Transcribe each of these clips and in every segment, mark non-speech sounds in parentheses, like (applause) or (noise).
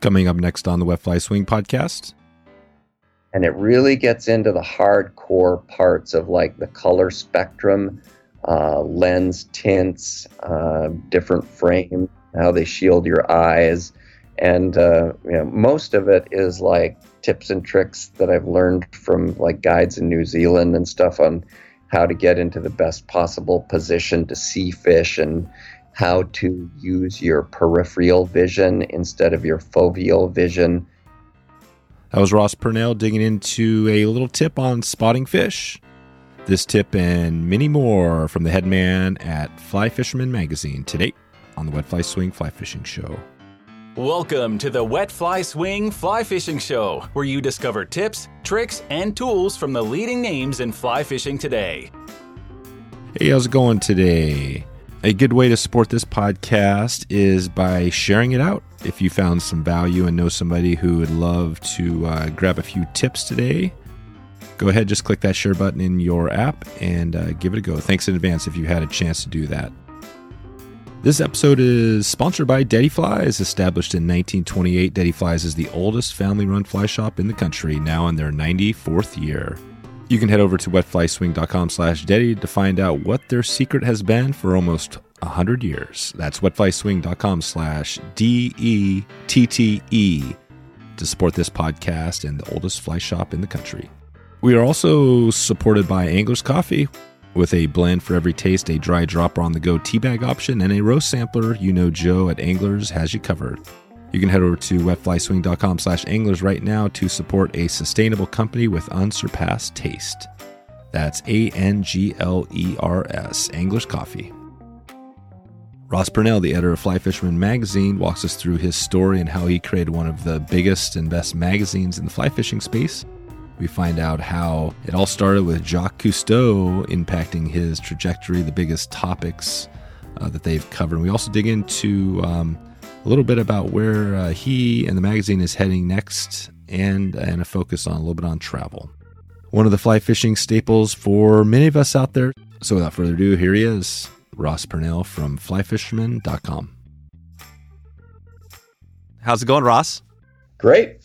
Coming up next on the Wet Fly Swing podcast. And it really gets into the hardcore parts of like the color spectrum, uh, lens tints, uh, different frames, how they shield your eyes. And uh, you know, most of it is like tips and tricks that I've learned from like guides in New Zealand and stuff on how to get into the best possible position to see fish and how to use your peripheral vision instead of your foveal vision. That was Ross Purnell digging into a little tip on spotting fish. This tip and many more from the headman at Fly Fisherman Magazine today on the Wet Fly Swing Fly Fishing Show. Welcome to the Wet Fly Swing Fly Fishing Show, where you discover tips, tricks, and tools from the leading names in fly fishing today. Hey, how's it going today? A good way to support this podcast is by sharing it out. If you found some value and know somebody who would love to uh, grab a few tips today, go ahead, just click that share button in your app and uh, give it a go. Thanks in advance if you had a chance to do that. This episode is sponsored by Dette Flies. Established in 1928, Dette Flies is the oldest family run fly shop in the country, now in their 94th year. You can head over to wetflyswing.com slash Dette to find out what their secret has been for almost 100 years. That's wetflyswing.com slash D E T T E to support this podcast and the oldest fly shop in the country. We are also supported by Angler's Coffee. With a blend for every taste, a dry dropper on the go teabag option, and a roast sampler, you know Joe at Anglers has you covered. You can head over to wetflyswing.com slash anglers right now to support a sustainable company with unsurpassed taste. That's A N G L E R S, Anglers Coffee. Ross Purnell, the editor of Fly Fisherman magazine, walks us through his story and how he created one of the biggest and best magazines in the fly fishing space. We find out how it all started with Jacques Cousteau impacting his trajectory, the biggest topics uh, that they've covered. We also dig into um, a little bit about where uh, he and the magazine is heading next and, and a focus on a little bit on travel. One of the fly fishing staples for many of us out there. So without further ado, here he is, Ross Purnell from flyfisherman.com. How's it going, Ross? Great.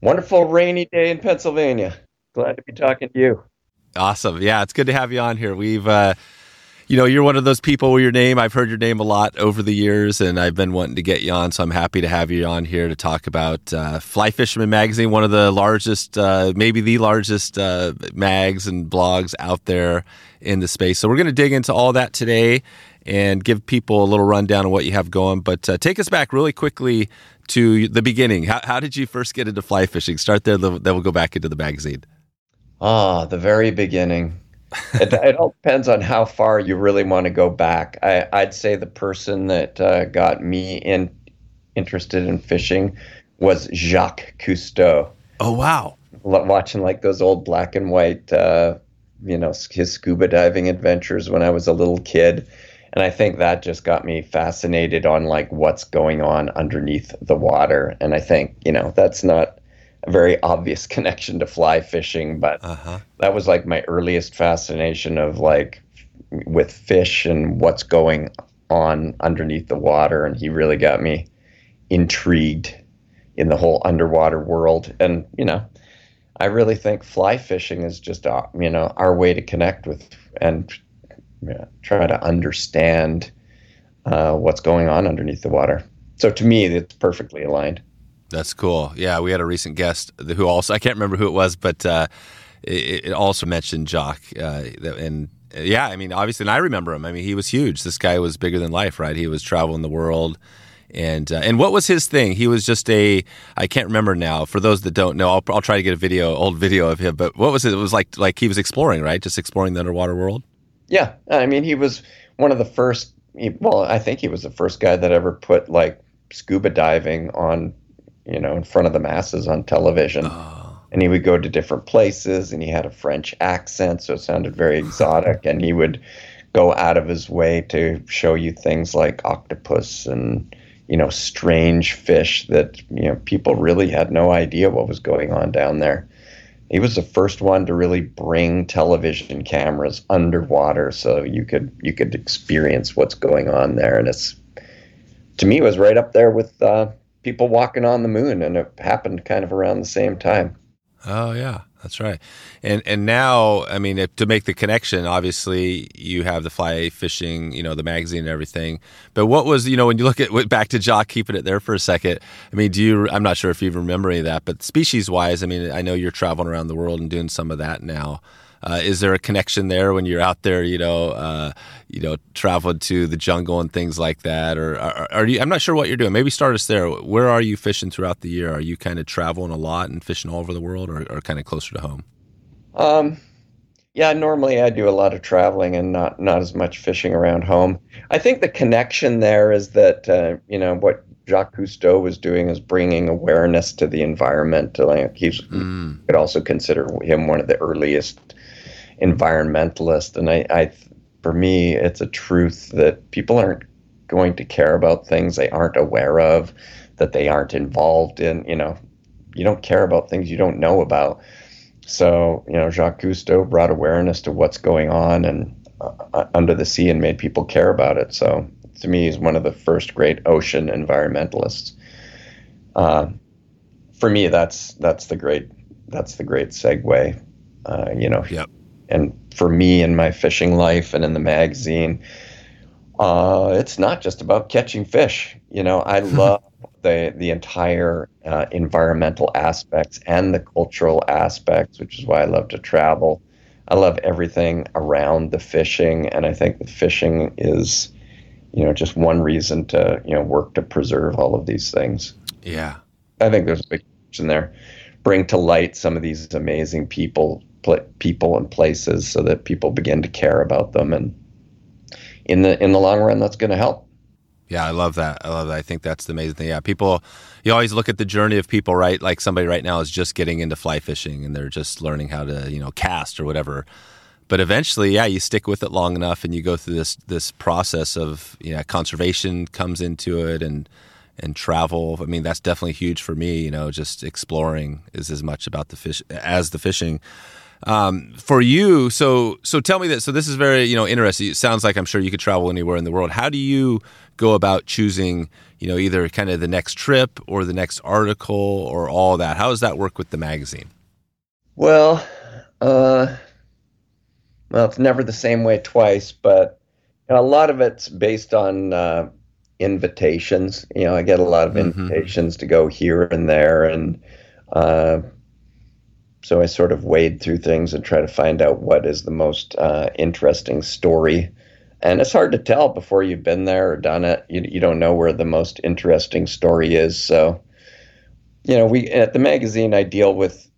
Wonderful rainy day in Pennsylvania. Glad to be talking to you. Awesome. Yeah, it's good to have you on here. We've, uh, you know, you're one of those people with your name. I've heard your name a lot over the years, and I've been wanting to get you on. So I'm happy to have you on here to talk about uh, Fly Fisherman Magazine, one of the largest, uh, maybe the largest uh, mags and blogs out there in the space. So we're going to dig into all that today and give people a little rundown of what you have going. But uh, take us back really quickly to the beginning. How, how did you first get into fly fishing? Start there, then we'll go back into the magazine. Ah, the very beginning. It, it, all depends on how far you really want to go back. I, would say the person that uh, got me in, interested in fishing was Jacques Cousteau. Oh wow! Watching like those old black and white, uh, you know, his scuba diving adventures when I was a little kid, and I think that just got me fascinated on like what's going on underneath the water. And I think you know that's not a very obvious (laughs) connection to fly fishing, but uh-huh. that was like my earliest fascination of like with fish and what's going on underneath the water. And he really got me intrigued in the whole underwater world. And you know, I really think fly fishing is just uh, you know our way to connect with and try to understand uh, what's going on underneath the water. So to me, it's perfectly aligned. That's cool. Yeah, we had a recent guest who also I can't remember who it was, but uh, it, it, also mentioned Jacques, uh, and yeah, I mean, obviously, and I remember him. I mean, he was huge. This guy was bigger than life, right? He was traveling the world. And uh, and what was his thing? He was just a I can't remember now. For those that don't know, I'll, I'll try to get a video, old video of him. But what was it? It was like like he was exploring, right? Just exploring the underwater world. Yeah, I mean, he was one of the first. Well, I think he was the first guy that ever put like scuba diving on, you know, in front of the masses on television. Oh. And he would go to different places, and he had a French accent, so it sounded very (laughs) exotic. and he would go out of his way to show you things like octopus and you know strange fish that you know people really had no idea what was going on down there he was the first one to really bring television cameras underwater so you could you could experience what's going on there and it's to me it was right up there with uh, people walking on the moon, and it happened kind of around the same time. Oh yeah, that's right. And and now, I mean, if, to make the connection, obviously you have the fly fishing, you know, the magazine and everything. But what was, you know, when you look at back to Jacques, keeping it there for a second. I mean, do you? I'm not sure if you even remember any of that, but species wise, I mean, I know you're traveling around the world and doing some of that now. Uh, is there a connection there when you're out there, you know, uh, you know, traveling to the jungle and things like that, or are, are, you? I'm not sure what you're doing. Maybe start us there. Where are you fishing throughout the year? Are you kind of traveling a lot and fishing all over the world, or, or kind of closer to home? Um, yeah, normally I do a lot of traveling and not not as much fishing around home. I think the connection there is that uh, you know what Jacques Cousteau was doing is bringing awareness to the environment. Like he's mm. could also consider him one of the earliest environmentalist, and I, I, for me, it's a truth that people aren't going to care about things they aren't aware of, that they aren't involved in. You know, you don't care about things you don't know about. So, you know, Jacques Cousteau brought awareness to what's going on and uh, under the sea and made people care about it. So, to me, he's one of the first great ocean environmentalists. Uh, for me, that's that's the great that's the great segue. Uh, you know, yep and for me in my fishing life and in the magazine, uh, it's not just about catching fish. You know, I (laughs) love the the entire uh, environmental aspects and the cultural aspects, which is why I love to travel. I love everything around the fishing, and I think the fishing is, you know, just one reason to you know work to preserve all of these things. Yeah, I think there's a big in there. Bring to light some of these amazing people pl- people and places so that people begin to care about them. And in the in the long run that's going to help. Yeah i love that. I love that. I think that's the amazing thing. Yeah people you always look at the journey of people right? Like somebody right now is just getting into fly fishing and they're just learning how to you know cast or whatever. But eventually yeah you stick with it long enough and you go through this this process of you know conservation comes into it and and travel. I mean that's definitely huge for me you know just exploring is as much about the fish as the fishing um, for you, so so tell me that. So this is very you know interesting. It sounds like I'm sure you could travel anywhere in the world. How do you go about choosing you know either kind of the next trip or the next article or all that? How does that work with the magazine? Well, uh, well, it's never the same way twice, but you know, a lot of it's based on uh, invitations. You know, I get a lot of mm-hmm. invitations to go here and there, and uh, so I sort of wade through things and try to find out what is the most uh, interesting story. And it's hard to tell before you've been there or done it. You, you don't know where the most interesting story is. So, you know, we at the magazine, I deal with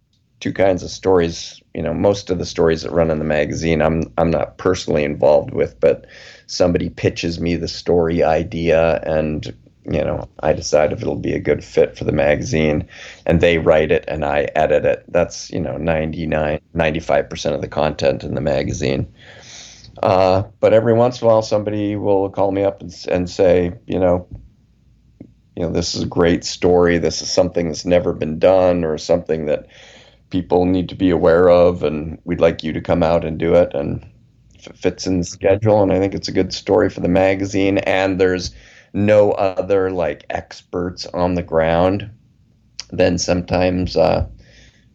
two kinds of stories. You know, most of the stories that run in the magazine, I'm I'm not personally involved with, but somebody pitches me the story idea, and you know, I decide if it'll be a good fit for the magazine and they write it and I edit it. That's, you know, 99, 95% of the content in the magazine. Uh, but every once in a while, somebody will call me up and, and say, you know, you know, this is a great story. This is something that's never been done or something that people need to be aware of. And we'd like you to come out and do it. And if it fits in the schedule, and I think it's a good story for the magazine, and there's, no other like experts on the ground, then sometimes uh,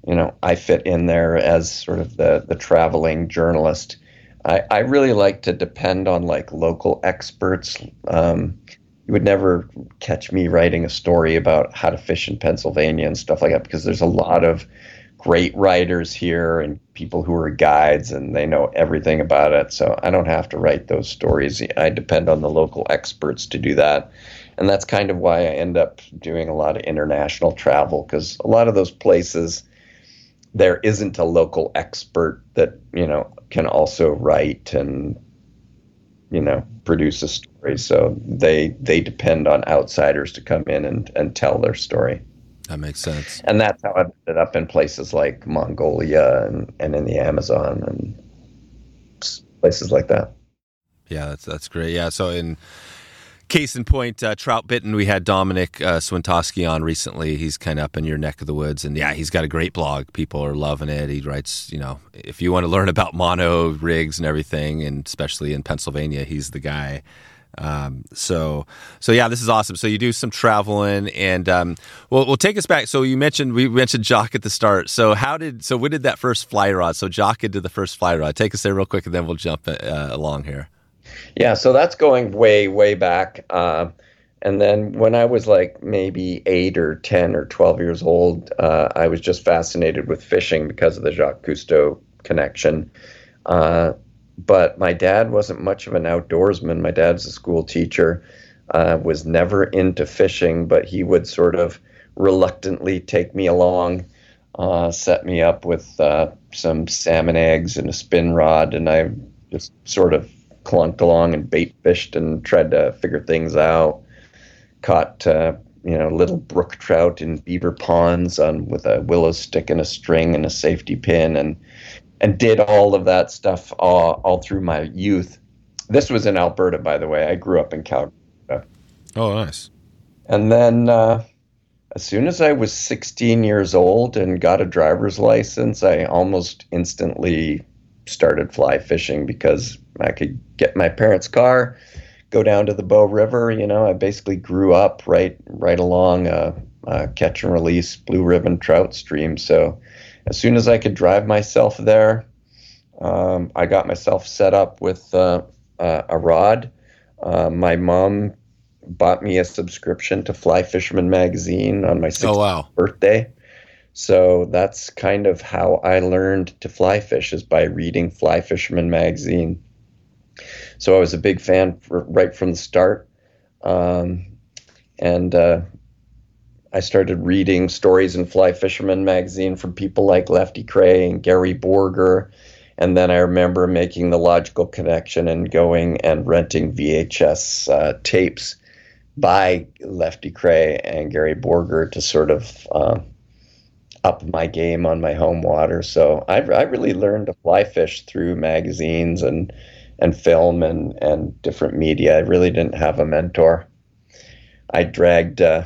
you know I fit in there as sort of the the traveling journalist. I, I really like to depend on like local experts. Um, you would never catch me writing a story about how to fish in Pennsylvania and stuff like that because there's a lot of great writers here and people who are guides and they know everything about it. So I don't have to write those stories. I depend on the local experts to do that. And that's kind of why I end up doing a lot of international travel because a lot of those places there isn't a local expert that, you know, can also write and you know, produce a story. So they they depend on outsiders to come in and, and tell their story. That makes sense. And that's how I ended up in places like Mongolia and, and in the Amazon and places like that. Yeah, that's that's great. Yeah, so in case in point, uh, trout bitten. We had Domenick uh, Swentosky on recently. He's kind of up in your neck of the woods, and yeah, he's got a great blog. People are loving it. He writes, you know, if you want to learn about mono rigs and everything, and especially in Pennsylvania, he's the guy. Um, so, so yeah, this is awesome. So you do some traveling, and um, well, we'll take us back. So you mentioned we mentioned Jacques at the start. So how did so when did that first fly rod? So Jacques did the first fly rod. Take us there real quick, and then we'll jump uh, along here. Yeah, so that's going way way back. Uh, and then when I was like maybe eight or 10 or 12 years old, uh, I was just fascinated with fishing because of the Jacques Cousteau connection. But my dad wasn't much of an outdoorsman. My dad's a school teacher, uh, was never into fishing, but he would sort of reluctantly take me along, uh, set me up with uh, some salmon eggs and a spin rod, and I just sort of clunked along and bait fished and tried to figure things out caught uh, you know little brook trout in beaver ponds on with a willow stick and a string and a safety pin and and did all of that stuff all, all through my youth. This was in Alberta, by the way. I grew up in Calgary. Oh, nice. And then uh, as soon as I was 16 years old and got a driver's license, I almost instantly started fly fishing because I could get my parents' car go down to the Bow River. You know, I basically grew up right right along a, a catch and release blue ribbon trout stream. So as soon as I could drive myself there, um, I got myself set up with uh, uh, a rod. Uh, my mom bought me a subscription to Fly Fisherman magazine on my 16th oh, wow. birthday. So that's kind of how I learned to fly fish is by reading Fly Fisherman magazine so I was a big fan for, right from the start. Um, and uh, I started reading stories in Fly Fisherman magazine from people like Lefty Kreh and Gary Borger. And then I remember making the logical connection and going and renting VHS uh, tapes by Lefty Kreh and Gary Borger to sort of uh, up my game on my home water. So I, I really learned to fly fish through magazines and and film and, and different media. I really didn't have a mentor. I dragged uh,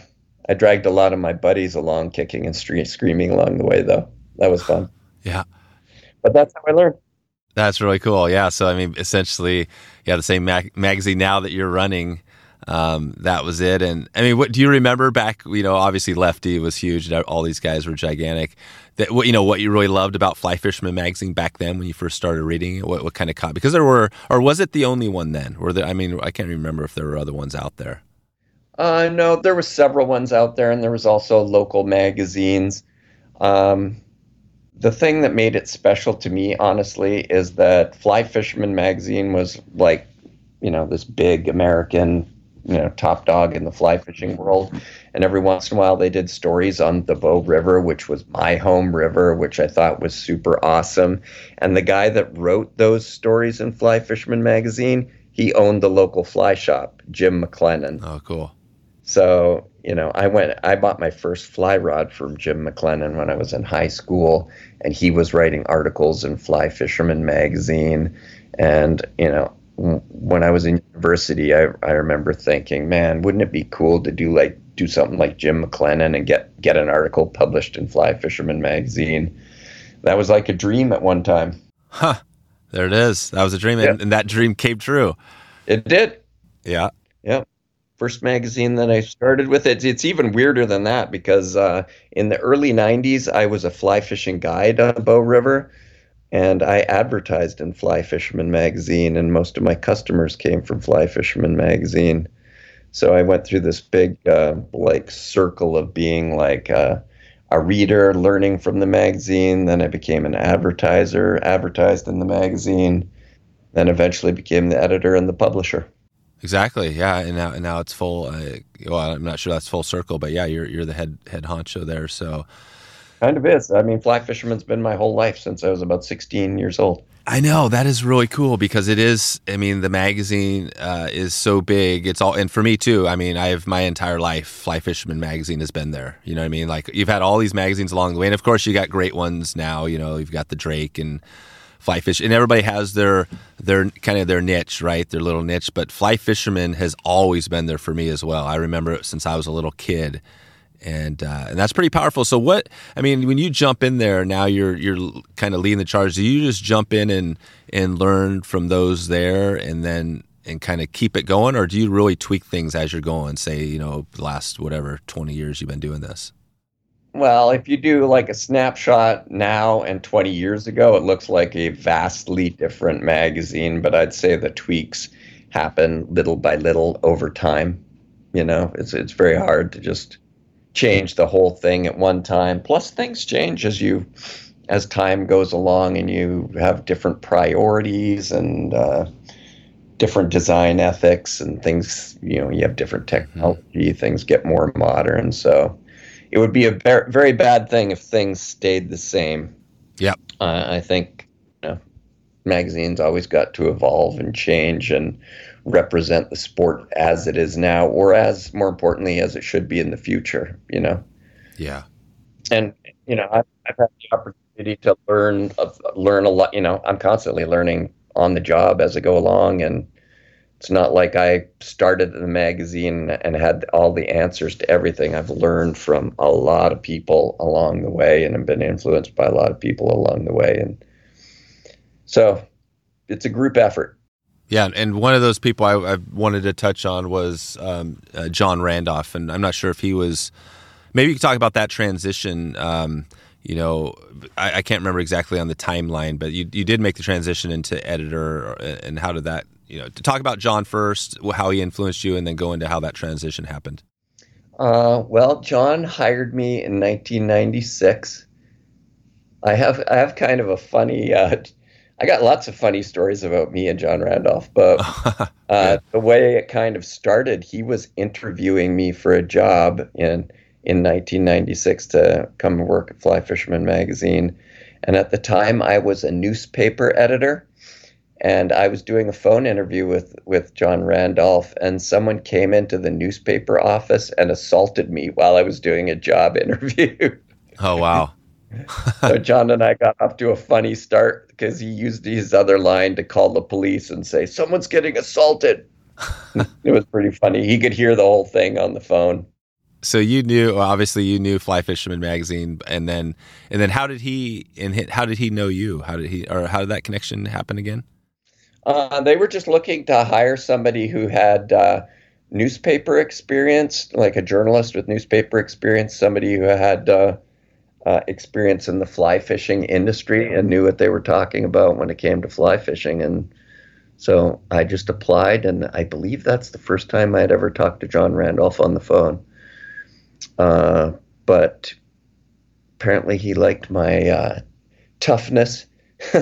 I dragged a lot of my buddies along, kicking and stre- screaming along the way, though. That was fun. yeah, but that's how I learned. That's really cool. Yeah. So I mean, essentially, yeah, the same mag- magazine now that you're running. Um, that was it. And I mean, what do you remember back? You know, obviously Lefty was huge. All these guys were gigantic that what you know what you really loved about Fly Fisherman magazine back then when you first started reading it? What, what kind of caught? Because there were, or was it the only one then? Or there? I mean, I can't remember if there were other ones out there. Uh, no, there were several ones out there, and there was also local magazines. Um, the thing that made it special to me, honestly, is that Fly Fisherman magazine was like, you know, this big American you know top dog in the fly fishing world. And every once in a while they did stories on the bow river which was my home river which i thought was super awesome. And the guy that wrote those stories in fly fisherman magazine he owned the local fly shop jim mclennan. Oh cool so you know i went i bought my first fly rod from jim mclennan when i was in high school and he was writing articles in fly fisherman magazine and you know when I was in university, I, I remember thinking, man, wouldn't it be cool to do like do something like Jim McLennan and get get an article published in Fly Fisherman magazine? That was like a dream at one time. Huh. There it is. That was a dream, yeah. and, and that dream came true. It did. Yeah. Yeah. First magazine that I started with. It's it's even weirder than that because uh, in the early '90s, I was a fly fishing guide on Bow River and I advertised in Fly Fisherman magazine, and most of my customers came from Fly Fisherman magazine. So I went through this big uh, like circle of being like a, a reader, learning from the magazine. Then I became an advertiser, advertised in the magazine. Then eventually became the editor and the publisher. Exactly. Yeah, and now and now it's full. Uh, well, I'm not sure that's full circle, but yeah, you're you're the head head honcho there. So Kind of is. I mean, fly fisherman's been my whole life since I was about 16 years old. I know that is really cool because it is. I mean, the magazine uh, is so big. It's all, and for me too. I mean, I have my entire life. Fly Fisherman magazine has been there. You know what I mean? Like you've had all these magazines along the way, and of course, you got great ones now. You know, you've got the Drake and Fly Fish, and everybody has their their kind of their niche, right? Their little niche. But Fly Fisherman has always been there for me as well. I remember it since I was a little kid and uh, and that's pretty powerful. So what I mean, when you jump in there now, you're you're kind of leading the charge. Do you just jump in and and learn from those there, and then and kind of keep it going, or do you really tweak things as you're going? Say, you know, last whatever twenty years you've been doing this. Well, if you do like a snapshot now and 20 years ago, it looks like a vastly different magazine, but I'd say the tweaks happen little by little over time. You know, it's it's very hard to just change the whole thing at one time. Plus things change as you as time goes along and you have different priorities and uh, different design ethics and things, you know, you have different mm-hmm. technology, mm-hmm. things get more modern. So it would be a very bad thing if things stayed the same. Yeah. Uh, I think you know, magazines always got to evolve and change and represent the sport as it is now, or as more importantly, as it should be in the future, you know? Yeah. And, you know, I've, I've had the opportunity to learn, uh, learn a lot, you know, I'm constantly learning on the job as I go along and, it's not like I started the magazine and had all the answers to everything. I've learned from a lot of people along the way and have been influenced by a lot of people along the way. And so it's a group effort. Yeah, and one of those people I, I wanted to touch on was um, uh, John Randolph, and I'm not sure if he was. Maybe you could talk about that transition. Um, you know, I, I, can't remember exactly on the timeline, but you you did make the transition into editor, and how did that you know, to talk about John first, how he influenced you, and then go into how that transition happened. Uh, well, John hired me in 1996. I have I have kind of a funny. Uh, I got lots of funny stories about me and John Randolph, but (laughs) uh, the way it kind of started, he was interviewing me for a job in in 1996 to come work at Fly Fisherman magazine, and at the time I was a newspaper editor and I was doing a phone interview with with John Randolph, and someone came into the newspaper office and assaulted me while I was doing a job (laughs) interview. Oh wow! (laughs) so John and I got off to a funny start because he used his other line to call the police and say someone's getting assaulted. (laughs) it was pretty funny. He could hear the whole thing on the phone. So you knew, obviously, you knew Fly Fisherman magazine, and then, and then, how did he and how did he know you? How did he, or how did that connection happen again? Uh, they were just looking to hire somebody who had uh, newspaper experience, like a journalist with newspaper experience, somebody who had uh, uh, experience in the fly fishing industry and knew what they were talking about when it came to fly fishing. And so I just applied, and I believe that's the first time I had ever talked to John Randolph on the phone. Uh, but apparently, he liked my uh, toughness. (laughs)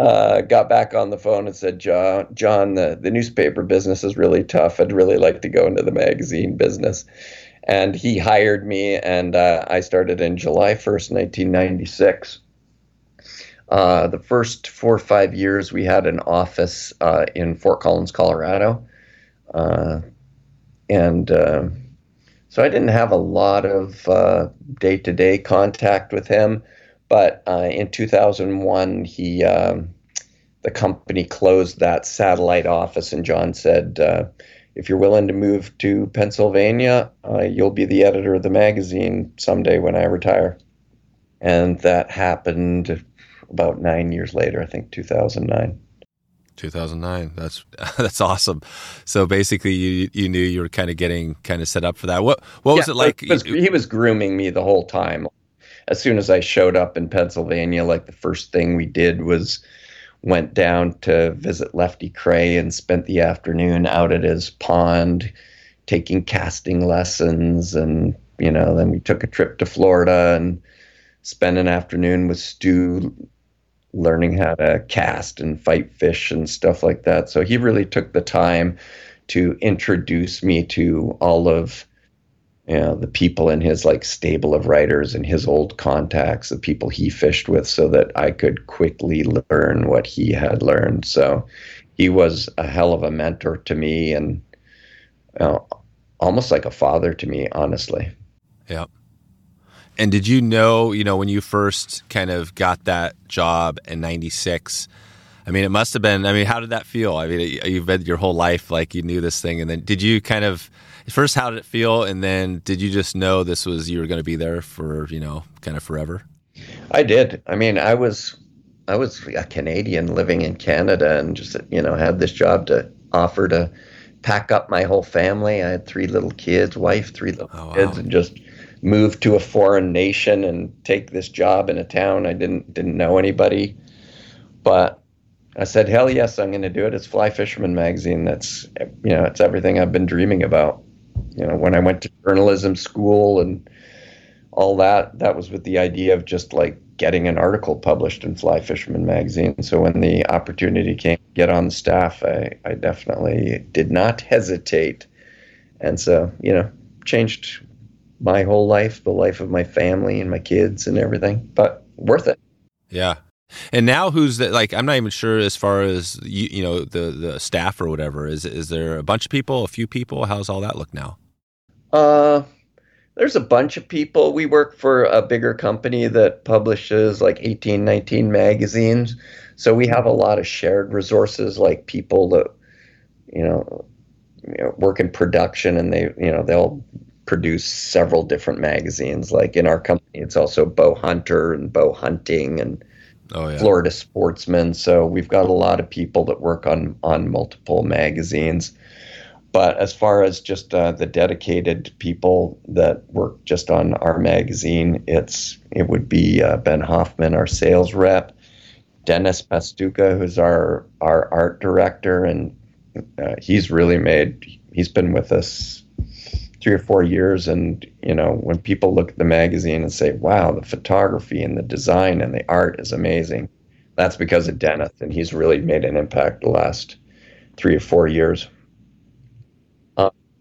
uh, got back on the phone and said, John, John, the, the newspaper business is really tough. I'd really like to go into the magazine business. And he hired me, and uh, I started in July 1st, 1996. Uh, the first four or five years, we had an office uh, in Fort Collins, Colorado. Uh, and uh, so I didn't have a lot of day to day contact with him but uh, in 2001, he um, the company closed that satellite office, and John said, uh, "If you're willing to move to Pennsylvania, uh, you'll be the editor of the magazine someday when I retire." And that happened about nine years later, I think 2009. 2009. That's (laughs) that's awesome. So basically, you you knew you were kind of getting kind of set up for that. What what was it like? Was, he was grooming me the whole time as soon as I showed up in Pennsylvania, like the first thing we did was went down to visit Lefty Kreh and spent the afternoon out at his pond taking casting lessons and you know then we took a trip to Florida and spent an afternoon with Stu learning how to cast and fight fish and stuff like that. So he really took the time to introduce me to all of know, the people in his like stable of writers and his old contacts, the people he fished with, so that I could quickly learn what he had learned. So he was a hell of a mentor to me and uh, almost like a father to me, honestly. Yeah. And did you know, you know, when you first kind of got that job in 96, I mean, it must have been, I mean, how did that feel? I mean, you've been your whole life like you knew this thing. And then did you kind of, first how did it feel and then did you just know this was you were going to be there for you know kind of forever i did i mean i was I was a Canadian living in Canada and just you know had this job to offer to pack up my whole family. I had three little kids, wife, three little oh, wow. kids, and just move to a foreign nation and take this job in a town I didn't didn't know anybody. But I said, hell yes, I'm going to do it. It's Fly Fisherman magazine. That's you know, it's everything I've been dreaming about. You know, when I went to journalism school and all that, that was with the idea of just like getting an article published in Fly Fisherman magazine. So when the opportunity came to get on the staff, I, I definitely did not hesitate. And so, you know, changed my whole life, the life of my family and my kids and everything, but worth it. Yeah. And now who's the, like I'm not even sure as far as you, you know the the staff or whatever is is there a bunch of people, a few people, how's all that look now? Uh there's a bunch of people. We work for a bigger company that publishes like 18, 19 magazines. So we have a lot of shared resources, like people that, you know, you know, work in production and they, you know, they'll produce several different magazines. Like in our company, it's also Bow Hunter and Bow Hunting and oh, yeah. Florida Sportsman. So we've got a lot of people that work on on multiple magazines. But as far as just uh, the dedicated people that work just on our magazine, it's it would be uh, Ben Hoffman, our sales rep, Dennis Pastuka, who's our our art director, and uh, he's really made. He's been with us three or four years, and you know when people look at the magazine and say, "Wow, the photography and the design and the art is amazing," that's because of Dennis, and he's really made an impact the last three or four years.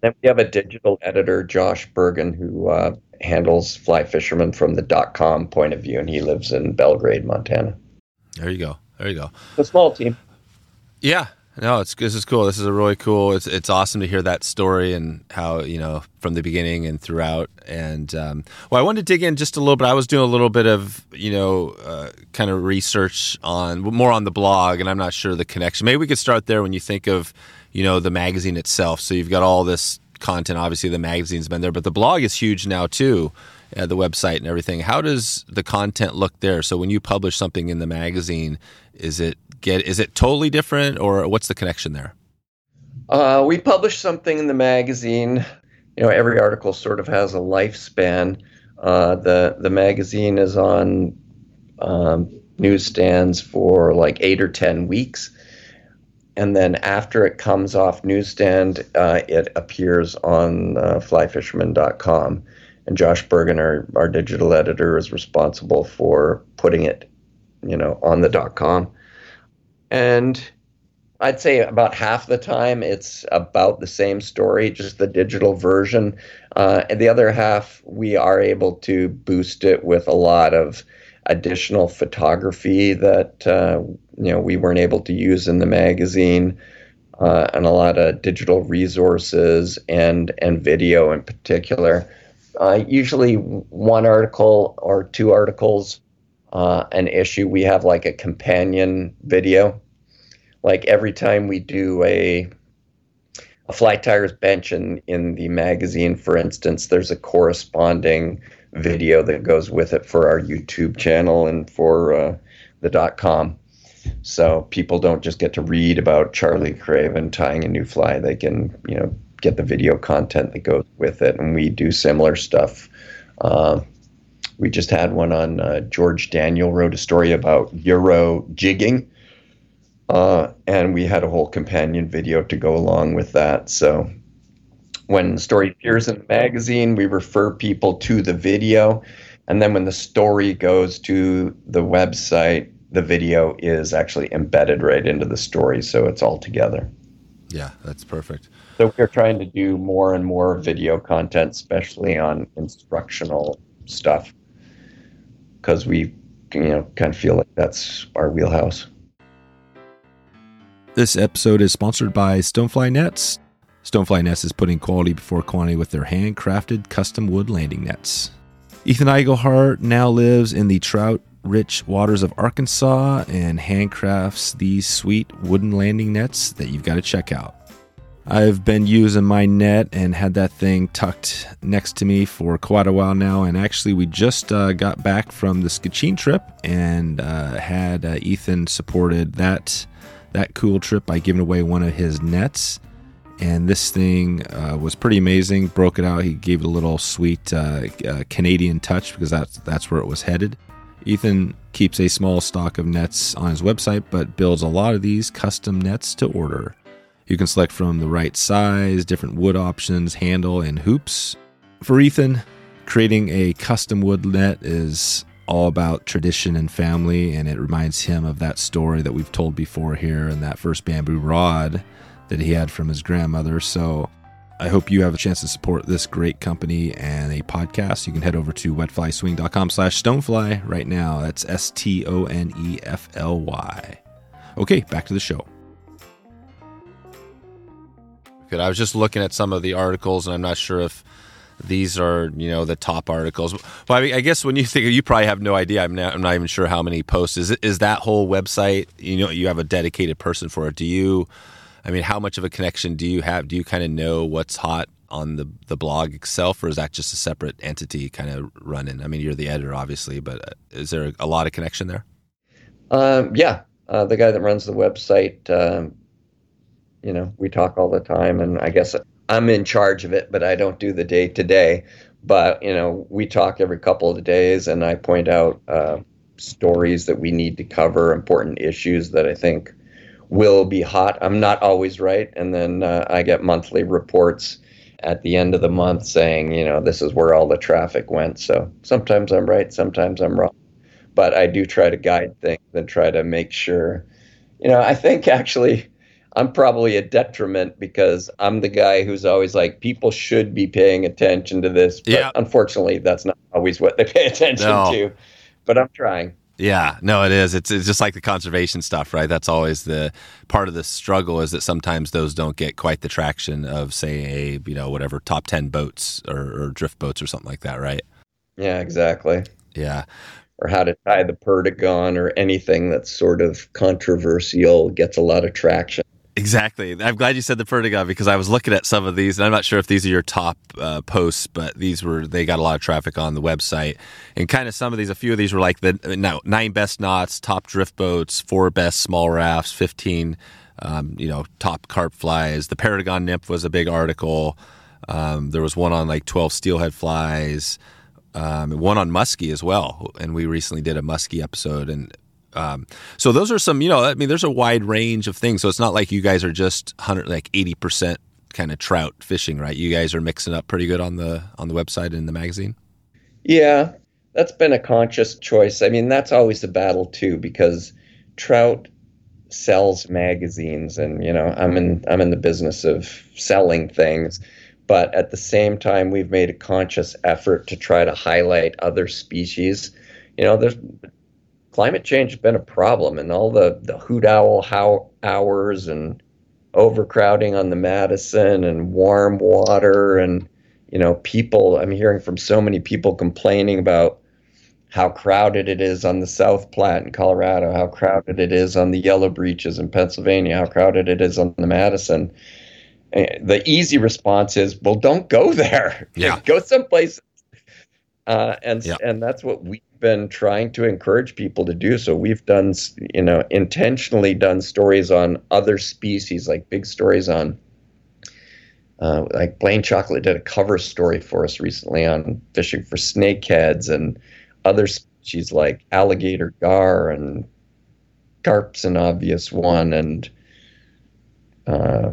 Then we have a digital editor, Josh Bergen, who uh, handles Fly Fisherman from the dot com point of view, and he lives in Belgrade, Montana. There you go. There you go. A small team. Yeah. No, it's this is cool. This is a really cool. It's it's awesome to hear that story and how you know from the beginning and throughout. And um, well, I wanted to dig in just a little bit. I was doing a little bit of you know uh, kind of research on more on the blog, and I'm not sure the connection. Maybe we could start there when you think of you know the magazine itself. So you've got all this content. Obviously, the magazine's been there, but the blog is huge now too. Uh, the website and everything. How does the content look there? So when you publish something in the magazine, is it get is it totally different, or what's the connection there? Uh, we publish something in the magazine. You know, every article sort of has a lifespan. Uh, the the magazine is on um, newsstands for like eight or ten weeks and then after it comes off newsstand, uh, it appears on uh, flyfisherman.com. And Josh Bergen, our, our digital editor, is responsible for putting it, you know, on the dot .com. And I'd say about half the time it's about the same story, just the digital version. Uh, and the other half, we are able to boost it with a lot of additional photography that uh, you know we weren't able to use in the magazine, uh, and a lot of digital resources and and video in particular. Uh, usually, one article or two articles uh, an issue. We have like a companion video. Like every time we do a a fly tires bench in, in the magazine, for instance, there's a corresponding video that goes with it for our YouTube channel and for uh, the dot com. So people don't just get to read about Charlie Craven tying a new fly; they can, you know, get the video content that goes with it. And we do similar stuff. Uh, we just had one on uh, George Daniel wrote a story about Euro jigging, uh, and we had a whole companion video to go along with that. So when the story appears in the magazine, we refer people to the video. And then when the story goes to the website, the video is actually embedded right into the story. So it's all together. Yeah, that's perfect. So we're trying to do more and more video content, especially on instructional stuff, because we, you know, kind of feel like that's our wheelhouse. This episode is sponsored by Stonefly Nets. Stonefly Nets is putting quality before quantity with their handcrafted custom wood landing nets. Ethan Eigelhart now lives in the trout rich waters of Arkansas and handcrafts these sweet wooden landing nets that you've got to check out. I've been using my net and had that thing tucked next to me for quite a while now. And actually, we just uh, got back from the Skacheen trip and uh, had uh, Ethan supported that that cool trip by giving away one of his nets. And this thing uh, was pretty amazing. Broke it out. He gave it a little sweet uh, uh, Canadian touch because that's that's where it was headed. Ethan keeps a small stock of nets on his website, but builds a lot of these custom nets to order. You can select from the right size, different wood options, handle, and hoops. For Ethan, creating a custom wood net is all about tradition and family, and it reminds him of that story that we've told before here and that first bamboo rod that he had from his grandmother. So I hope you have a chance to support this great company and a podcast. You can head over to wetflyswing.com slash stonefly right now. That's S-T-O-N-E-F-L-Y. Okay, back to the show. I was just looking at some of the articles, and I'm not sure if these are you know the top articles. Well, I, mean, I guess when you think of you probably have no idea. I'm not, I'm not even sure how many posts is is that whole website. You know, you have a dedicated person for it. Do you? I mean, how much of a connection do you have? Do you kind of know what's hot on the the blog itself, or is that just a separate entity kind of running? I mean, you're the editor, obviously, but uh, is there a lot of connection there? Um, yeah, uh, the guy that runs the website um, you know, we talk all the time, and I guess I'm in charge of it, but I don't do the day to day. But you know, we talk every couple of days, and I point out uh, stories that we need to cover, important issues that I think will be hot. I'm not always right, and then uh, I get monthly reports at the end of the month saying, you know, this is where all the traffic went. So sometimes I'm right, sometimes I'm wrong, but I do try to guide things and try to make sure. You know, I think actually I'm probably a detriment because I'm the guy who's always like, people should be paying attention to this. But yeah. unfortunately, that's not always what they pay attention no. to. But I'm trying. Yeah, no, it is. It's, it's just like the conservation stuff, right? That's always the part of the struggle is that sometimes those don't get quite the traction of, say, a you know whatever top ten boats or, or drift boats or something like that, right? Yeah, exactly. Yeah, or how to tie the perdigon or anything that's sort of controversial gets a lot of traction. Exactly. I'm glad you said the Perdigon because I was looking at some of these, and I'm not sure if these are your top uh, posts, but these were they got a lot of traffic on the website, and kind of some of these, a few of these were like the no, nine best knots, top drift boats, four best small rafts, fifteen, um, you know, top carp flies. The Perdigon nymph was a big article. Um, there was one on like twelve steelhead flies, um, one on muskie as well, and we recently did a muskie episode, and um, so those are some, you know, I mean, there's a wide range of things. So it's not like you guys are just hundred, like eighty percent kind of trout fishing, right? You guys are mixing up pretty good on the on the website and the magazine. Yeah, that's been a conscious choice. I mean, that's always the battle too, because trout sells magazines, and you know, I'm in I'm in the business of selling things. But at the same time, we've made a conscious effort to try to highlight other species. You know, there's climate change has been a problem, and all the the hoot owl how hours and overcrowding on the Madison and warm water and you know people. I'm hearing from so many people complaining about how crowded it is on the South Platte in Colorado, how crowded it is on the Yellow Breeches in Pennsylvania, how crowded it is on the Madison. Eh, the easy response is, well, don't go (laughs) there. Yeah. go someplace. Uh, and yeah. and that's what we been trying to encourage people to do so. We've done, you know, intentionally done stories on other species, like big stories on, uh, like Blane Chocklett did a cover story for us recently on fishing for snakeheads and other species like alligator gar and carp's an obvious one, and uh,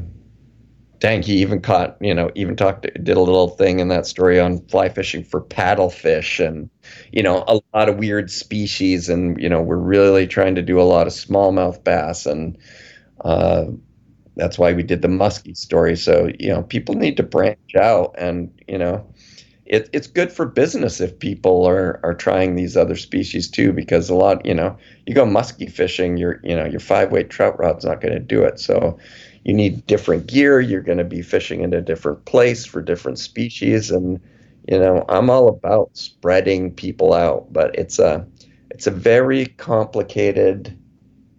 dang, he even caught, you know, even talked, did a little thing in that story on fly fishing for paddlefish and, you know, a lot of weird species. And, you know, we're really trying to do a lot of smallmouth bass. And uh, that's why we did the muskie story. So, you know, people need to branch out and, you know, it, it's good for business if people are, are trying these other species too, because a lot, you know, you go muskie fishing, your, you know, your five weight trout rod's not going to do it. So, you need different gear. You're going to be fishing in a different place for different species, and you know I'm all about spreading people out, but it's a it's a very complicated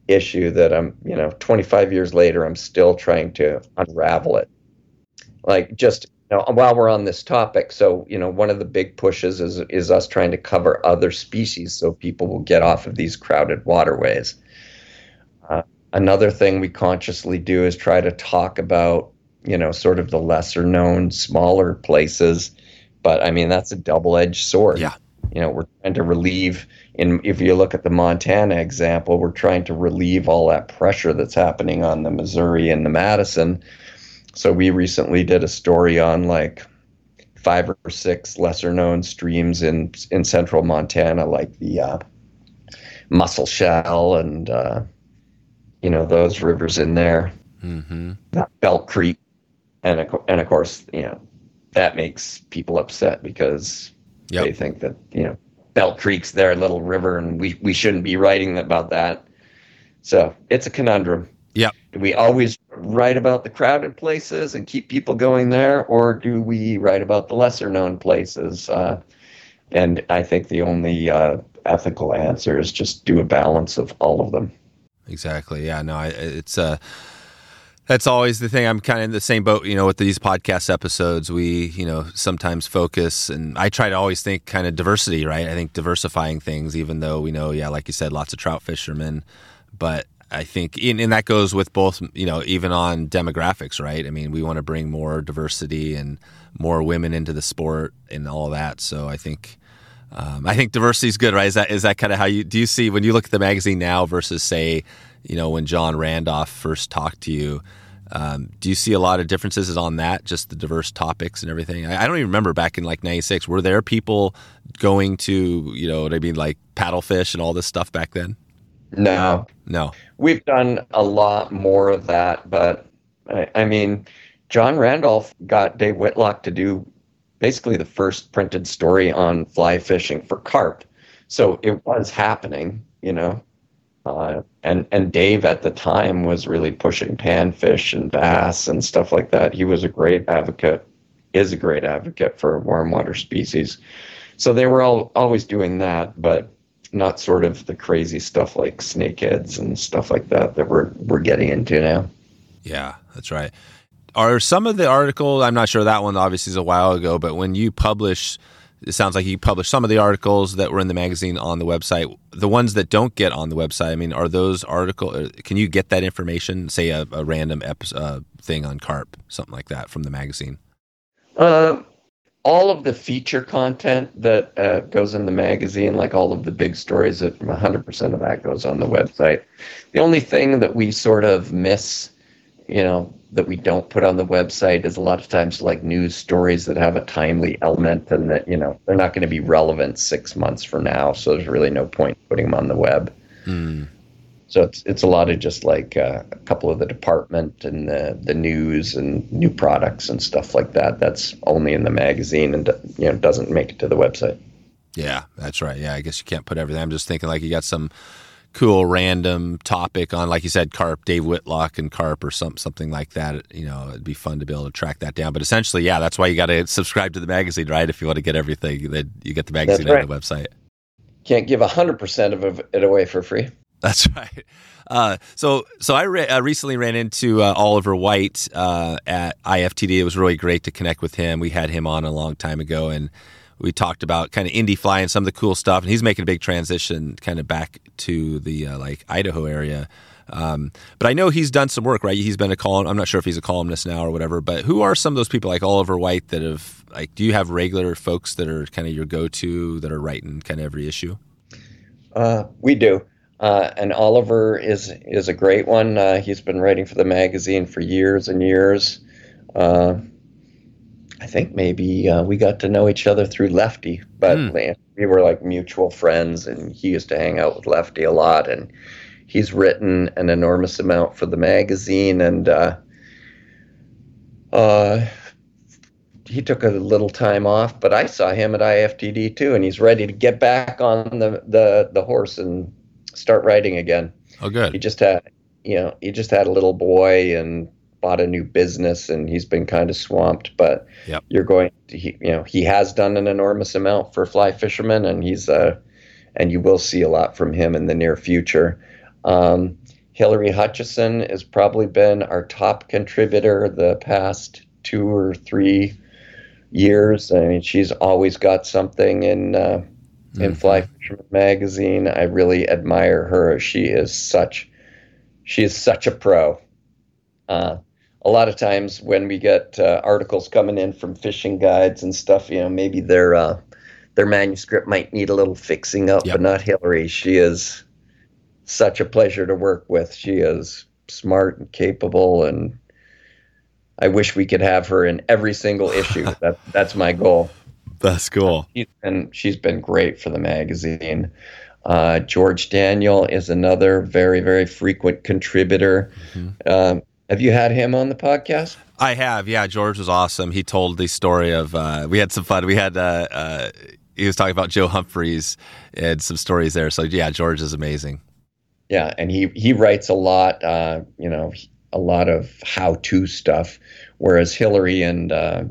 issue that I'm you know 25 years later I'm still trying to unravel it. like just you know, while we're on this topic, so you know, one of the big pushes is is us trying to cover other species so people will get off of these crowded waterways. Another thing we consciously do is try to talk about you know sort of the lesser known, smaller places, but I mean that's a double edged sword. Yeah. You know, we're trying to relieve. In if you look at the Montana example, we're trying to relieve all that pressure that's happening on the Missouri and the Madison so we recently did a story on like five or six lesser known streams in in central Montana, like the uh, Musselshell and uh, you know those rivers in there, Mm-hmm. Belt Creek, and of, and of course you know that makes people upset because Yep. they think that you know Belt Creek's their little river and we we shouldn't be writing about that. So it's a conundrum. Yeah. Do we always write about the crowded places and keep people going there, or do we write about the lesser known places? Uh, and I think the only uh, ethical answer is just do a balance of all of them. Exactly. Yeah. No, I, it's uh that's always the thing. I'm kind of in the same boat, you know, with these podcast episodes. We, you know, sometimes focus, and I try to always think kind of diversity, right? I think diversifying things, even though we know, yeah, like you said, lots of trout fishermen, but I think, and, and that goes with both, you know, even on demographics, right? I mean, we want to bring more diversity and more women into the sport and all that. So I think, um, I think diversity is good, right? Is that is that kind of how you do you see when you look at the magazine now versus say, you know, when John Randolph first talked to you? Um, do you see a lot of differences on that, just the diverse topics and everything? I, I don't even remember back in like '96. Were there people going to, you know, what I mean, like paddlefish and all this stuff back then? No, No. we've done a lot more of that, but I, I mean, John Randolph got Dave Whitlock to do basically the first printed story on fly fishing for carp. So it was happening, you know. Uh, and and Dave at the time was really pushing panfish and bass and stuff like that. He was a great advocate, is a great advocate for warm water species. So they were all always doing that, but not sort of the crazy stuff like snakeheads and stuff like that that we're we're getting into now. Yeah, that's right. Are some of the articles, I'm not sure that one obviously is a while ago, but when you publish, it sounds like you publish some of the articles that were in the magazine on the website. The ones that don't get on the website, I mean, are those article? uh, Can you get that information? Say a, a random epi- uh, thing on carp, something like that from the magazine. Uh, all of the feature content that uh, goes in the magazine, like all of the big stories, that 100% of that goes on the website. The only thing that we sort of miss, you know, that we don't put on the website is a lot of times like news stories that have a timely element and that, you know, they're not going to be relevant six months from now. So there's really no point putting them on the web. So it's it's a lot of just like uh, a couple of the department and the the news and new products and stuff like that. That's only in the magazine and you know doesn't make it to the website. Yeah, that's right. Yeah, I guess you can't put everything. I'm just thinking like you got some cool random topic on, like you said, carp, Dave Whitlock and carp or some something like that. You know, it'd be fun to be able to track that down. But essentially, yeah, that's why you got to subscribe to the magazine, right? If you want to get everything, then you get the magazine That's on the website. Can't give hundred percent of it away for free. That's (laughs) right. Uh, so, so I re- uh, recently ran into uh, Oliver White uh, at IFTD. It was really great to connect with him. We had him on a long time ago, and we talked about kind of Indifly and some of the cool stuff. And he's making a big transition, kind of back to the uh, like Idaho area. Um, but I know he's done some work, right? He's been a column. I'm not sure if he's a columnist now or whatever. But who are some of those people like Oliver White that have like? Do you have regular folks that are kind of your go-to that are writing kind of every issue? Uh, we do. Uh, and Oliver is is a great one. Uh, he's been writing for the magazine for years and years. I think maybe uh, we got to know each other through Lefty, but Hmm. we were like mutual friends, and he used to hang out with Lefty a lot. And he's written an enormous amount for the magazine, and uh, uh, he took a little time off. But I saw him at IFTD too, and he's ready to get back on the the, the horse and start writing again. Oh, good. He just had, you know, he just had a little boy and bought a new business, and he's been kind of swamped. But Yep. you're going, to, he, you know, he has done an enormous amount for fly fishermen, and he's uh, and you will see a lot from him in the near future. Um, Hilary Hutchinson has probably been our top contributor the past two or three years. I mean, she's always got something in uh, mm-hmm. in Fly Fisherman magazine. I really admire her. She is such she is such a pro. Uh, a lot of times when we get uh, articles coming in from fishing guides and stuff, you know, maybe their uh, their manuscript might need a little fixing up, yep. but not Hilary. She is such a pleasure to work with. She is smart and capable, and I wish we could have her in every single issue. (laughs) that, that's my goal. That's cool. She's been, she's been great for the magazine. Uh, George Daniel is another very, very frequent contributor. Mm-hmm. Um, have you had him on the podcast? I have. Yeah, George was awesome. He told the story of. Uh, we had some fun. We had. Uh, uh, he was talking about Joe Humphreys and some stories there. So yeah, George is amazing. Yeah, and he he writes a lot. Uh, you know, a lot of how to stuff, whereas Hilary and uh,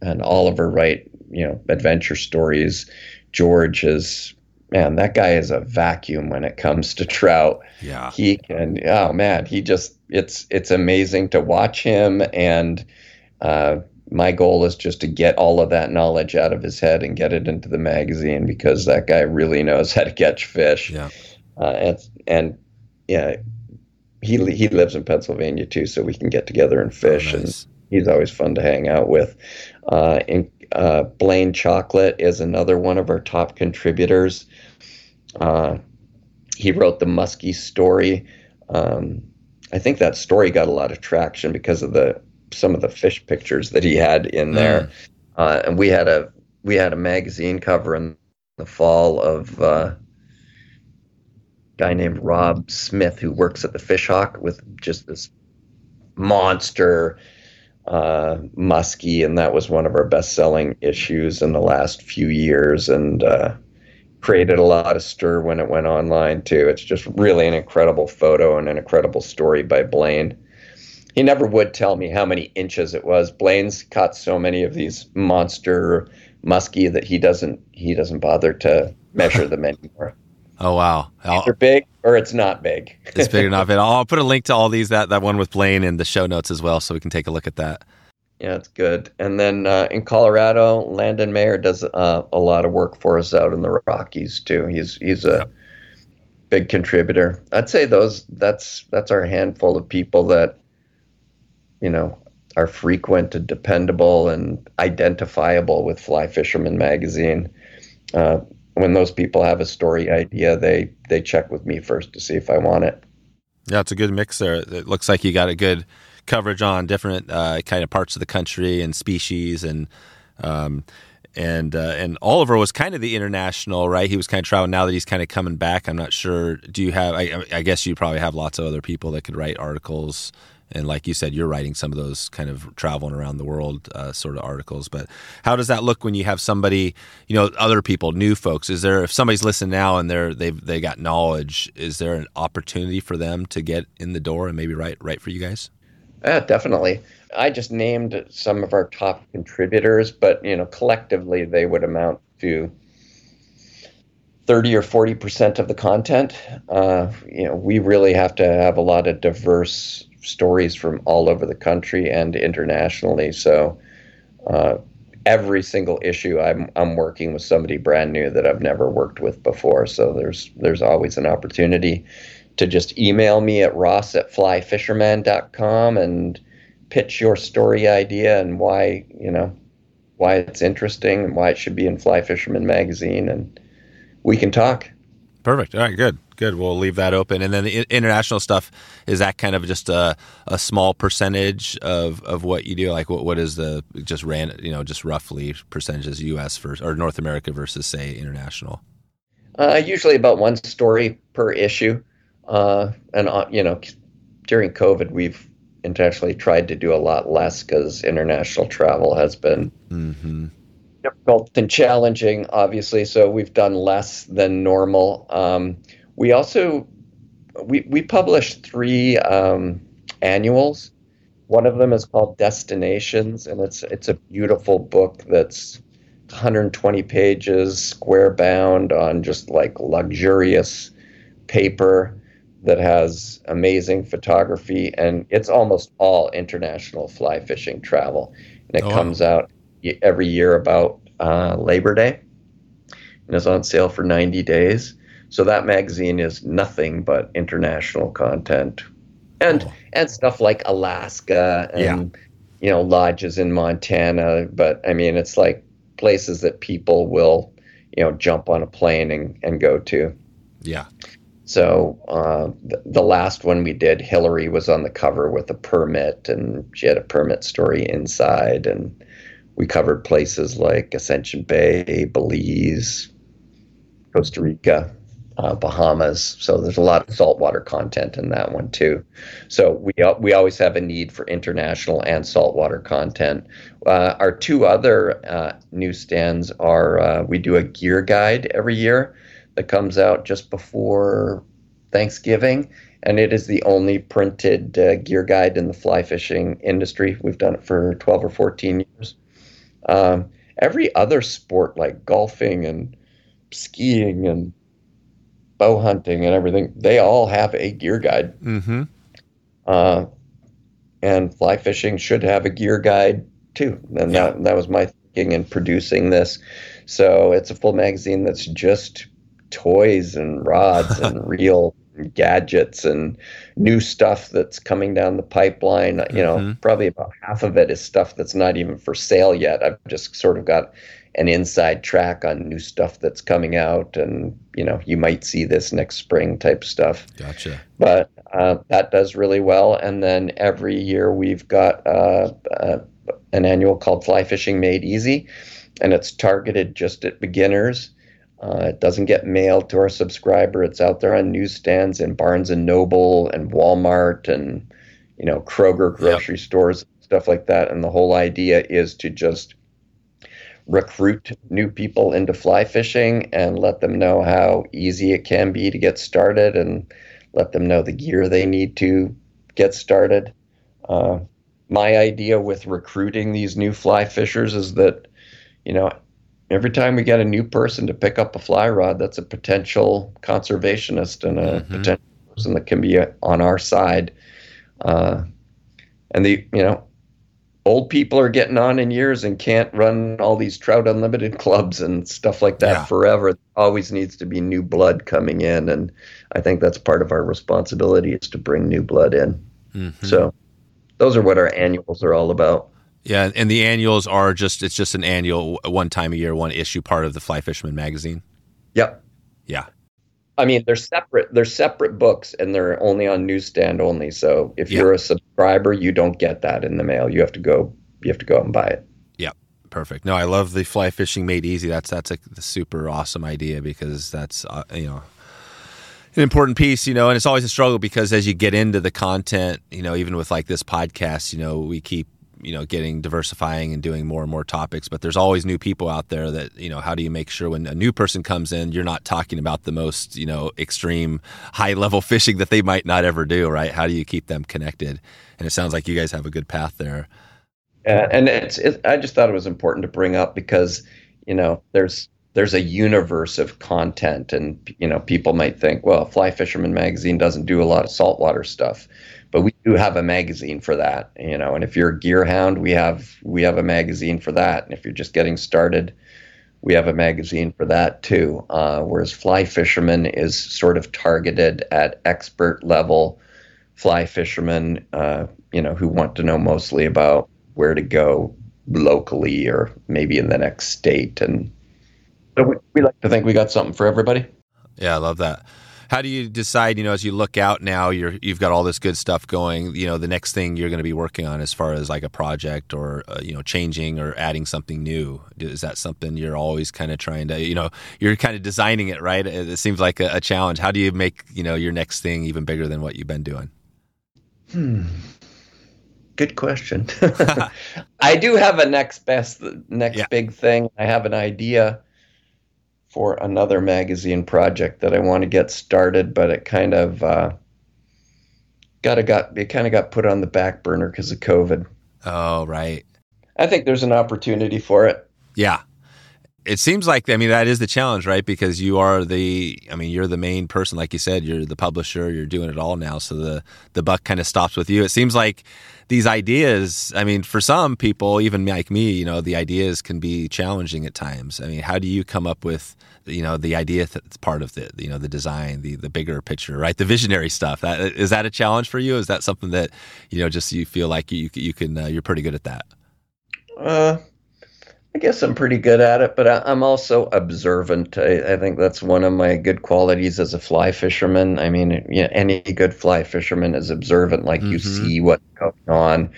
and Oliver write you know adventure stories. George is man, that guy is a vacuum when it comes to trout. Yeah. He can oh man, he just it's it's amazing to watch him and uh, my goal is just to get all of that knowledge out of his head and get it into the magazine because that guy really knows (laughs) how to catch fish. Yeah. Uh, and and yeah, he he lives in Pennsylvania too, so we can get together and fish. Oh, nice. And he's always fun to hang out with. Uh, and uh, Blane Chocklett is another one of our top contributors. Uh, he wrote the Muskie story. Um, I think that story got a lot of traction because of the some of the fish pictures that he had in there. Mm. Uh, and we had a we had a magazine cover in the fall of uh, a guy named Rob Smith who works at the Fish Hawk with just this monster uh, muskie, and that was one of our best-selling issues in the last few years, and uh, created a lot of stir when it went online too. It's just really an incredible photo and an incredible story by Blane. He never would tell me how many inches it was. Blane's caught so many of these monster muskie that he doesn't he doesn't bother to measure them anymore. (laughs) Oh wow! They're big or it's not big. it's big or not big. I'll put a link to all these that that one with Blane in the show notes as well, so we can take a look at that. Yeah, it's good. And then uh, in Colorado, Landon Mayer does uh, a lot of work for us out in the Rockies too. He's he's a big contributor. I'd say those that's that's our handful of people that you know are frequent and dependable and identifiable with Fly Fisherman magazine. Uh, when those people have a story idea, they they check with me first to see if I want it. Yeah, it's a good mix there. It looks like you got a good coverage on different uh, kind of parts of the country and species and um, and uh, and Oliver was kind of the international, right? He was kind of traveling. Now that he's kind of coming back, I'm not sure. Do you have? I, I guess you probably have lots of other people that could write articles and like you said, you're writing some of those kind of traveling around the world uh, sort of articles. But how does that look when you have somebody, you know, other people, new folks? Is there if somebody's listening now and they're they've they got knowledge, is there an opportunity for them to get in the door and maybe write write for you guys? Yeah, definitely. I just named some of our top contributors, but you know, collectively they would amount to 30 or 40 percent of the content. Uh, you know, we really have to have a lot of diverse stories from all over the country and internationally. So uh, every single issue, I'm I'm working with somebody brand new that I've never worked with before. So there's there's always an opportunity to just email me at ross at flyfisherman.com and pitch your story idea and why you know why it's interesting and why it should be in Fly Fisherman magazine and we can talk. Perfect. All right, good. Good. We'll leave that open. And then the international stuff is that kind of just a, a small percentage of, of what you do. Like what what is the just ran you know just roughly percentages U.S. versus or North America versus say international. Uh, usually about one story per issue, uh, and uh, you know during COVID we've intentionally tried to do a lot less because international travel has been. Mm-hmm difficult and challenging, obviously. So we've done less than normal. Um, we also we we published three um, annuals. One of them is called Destinations, and it's it's a beautiful book that's 120 pages, square bound on just like luxurious paper that has amazing photography, and it's almost all international fly fishing travel. And it Oh, comes out every year about uh, Labor Day, and is on sale for 90 days. So that magazine is nothing but international content, and Cool. and stuff like Alaska and Yeah. you know lodges in Montana. But I mean, it's like places that people will you know jump on a plane and, and go to. Yeah. So uh, the, last one we did, Hilary was on the cover with a permit, and she had a permit story inside, and we covered places like Ascension Bay, Belize, Costa Rica, uh, Bahamas. So there's a lot of saltwater content in that one too. So we we always have a need for international and saltwater content. Uh, our two other uh, newsstands are uh, we do a gear guide every year that comes out just before Thanksgiving, and it is the only printed uh, gear guide in the fly fishing industry. We've done it for 12 or 14 years. Um, every other sport, like golfing and skiing and bow hunting and everything, they all have a gear guide. Mm-hmm. Uh, and fly fishing should have a gear guide too. And Yeah. that, that was my thinking in producing this. So it's a full magazine that's just toys and rods and (laughs) real gadgets and new stuff that's coming down the pipeline. You know, Mhm. probably about half of it is stuff that's not even for sale yet. I've just sort of got an inside track on new stuff that's coming out and you know you might see this next spring type stuff Gotcha. but uh, that does really well. And then every year we've got uh, uh, an annual called Fly Fishing Made Easy, and it's targeted just at beginners. Uh, it doesn't get mailed to our subscriber. It's out there on newsstands in Barnes and Noble and Walmart and you know Kroger grocery stores, stuff like that. And the whole idea is to just recruit new people into fly fishing and let them know how easy it can be to get started and let them know the gear they need to get started. Uh, my idea with recruiting these new fly fishers is that, you know, every time we get a new person to pick up a fly rod, that's a potential conservationist and a Mhm. potential person that can be uh, on our side. Uh, and the, you know, old people are getting on in years and can't run all these trout unlimited (laughs) clubs and stuff like that Yeah. forever. There always needs to be new blood coming in, and I think that's part of our responsibility is to bring new blood in. Mhm. So those are what our annuals are all about. Yeah, and the annuals are just it's just an annual one time a year, one issue part of the Fly Fisherman magazine. Yep. Yeah. I mean, they're separate. They're separate books, and they're only on newsstand only. So if Yeah. you're a subscriber, you don't get that in the mail. You have to go. You have to go out and buy it. Yep. Perfect. No, I love the fly fishing made easy. That's that's a super awesome idea because that's uh, you know an important piece, you know, and it's always a struggle because as you get into the content, you know, even with like this podcast, you know, we keep you know getting diversifying and doing more and more topics but there's always new people out there that you know how do you make sure when a new person comes in you're not talking about the most you know extreme high level (laughs) fishing that they might not ever do right? How do you keep them connected? And it sounds like you guys have a good path there. Uh, and it's it, I just thought it was important to bring up because you know there's there's a universe of content and you know people might think well Fly Fisherman magazine doesn't do a lot of saltwater stuff but we do have a magazine for that you know and if you're a gear hound we have we have a magazine for that and if you're just getting started we have a magazine for that too uh, whereas Fly Fisherman is sort of targeted at expert level fly fishermen uh, you know who want to know mostly about where to go locally or maybe in the next state. And so we, we like to think we got something for everybody. Yeah, I love that. How do you decide, you know, as you look out now, you're you've got all this good stuff going, you know, the next thing you're going to be working on as far as like a project or uh, you know, changing or adding something new? Is that something you're always kind of trying to, you know, you're kind of designing it, right? It, it seems like a, a challenge. How do you make, you know, your next thing even bigger than what you've been doing? Hmm. Good question. (laughs) (laughs) I do have a next best, next Yeah. big thing. I have an idea for another magazine project that I want to get started, but it kind of uh, got got it kind of got put on the back burner because of COVID. Oh, right. I think there's an opportunity for it. Yeah. It seems like I mean that is the challenge, right? Because you are the I mean you're the main person, like you said, you're the publisher, you're doing it all now, so the the buck kind of stops with you. It seems like these ideas. I mean, for some people, even like me, you know, the ideas can be challenging at times. I mean, how do you come up with you know the idea that's part of the you know the design, the the bigger picture, right? The visionary stuff. That, is that a challenge for you? Is that something that you know just you feel like you you can uh, you're pretty good at that? Uh, I guess I'm pretty good at it, but I, am also observant. I, I, think that's one of my good qualities as a fly fisherman. I mean, you know, any good fly fisherman is observant. Like mm-hmm. you see what's going on,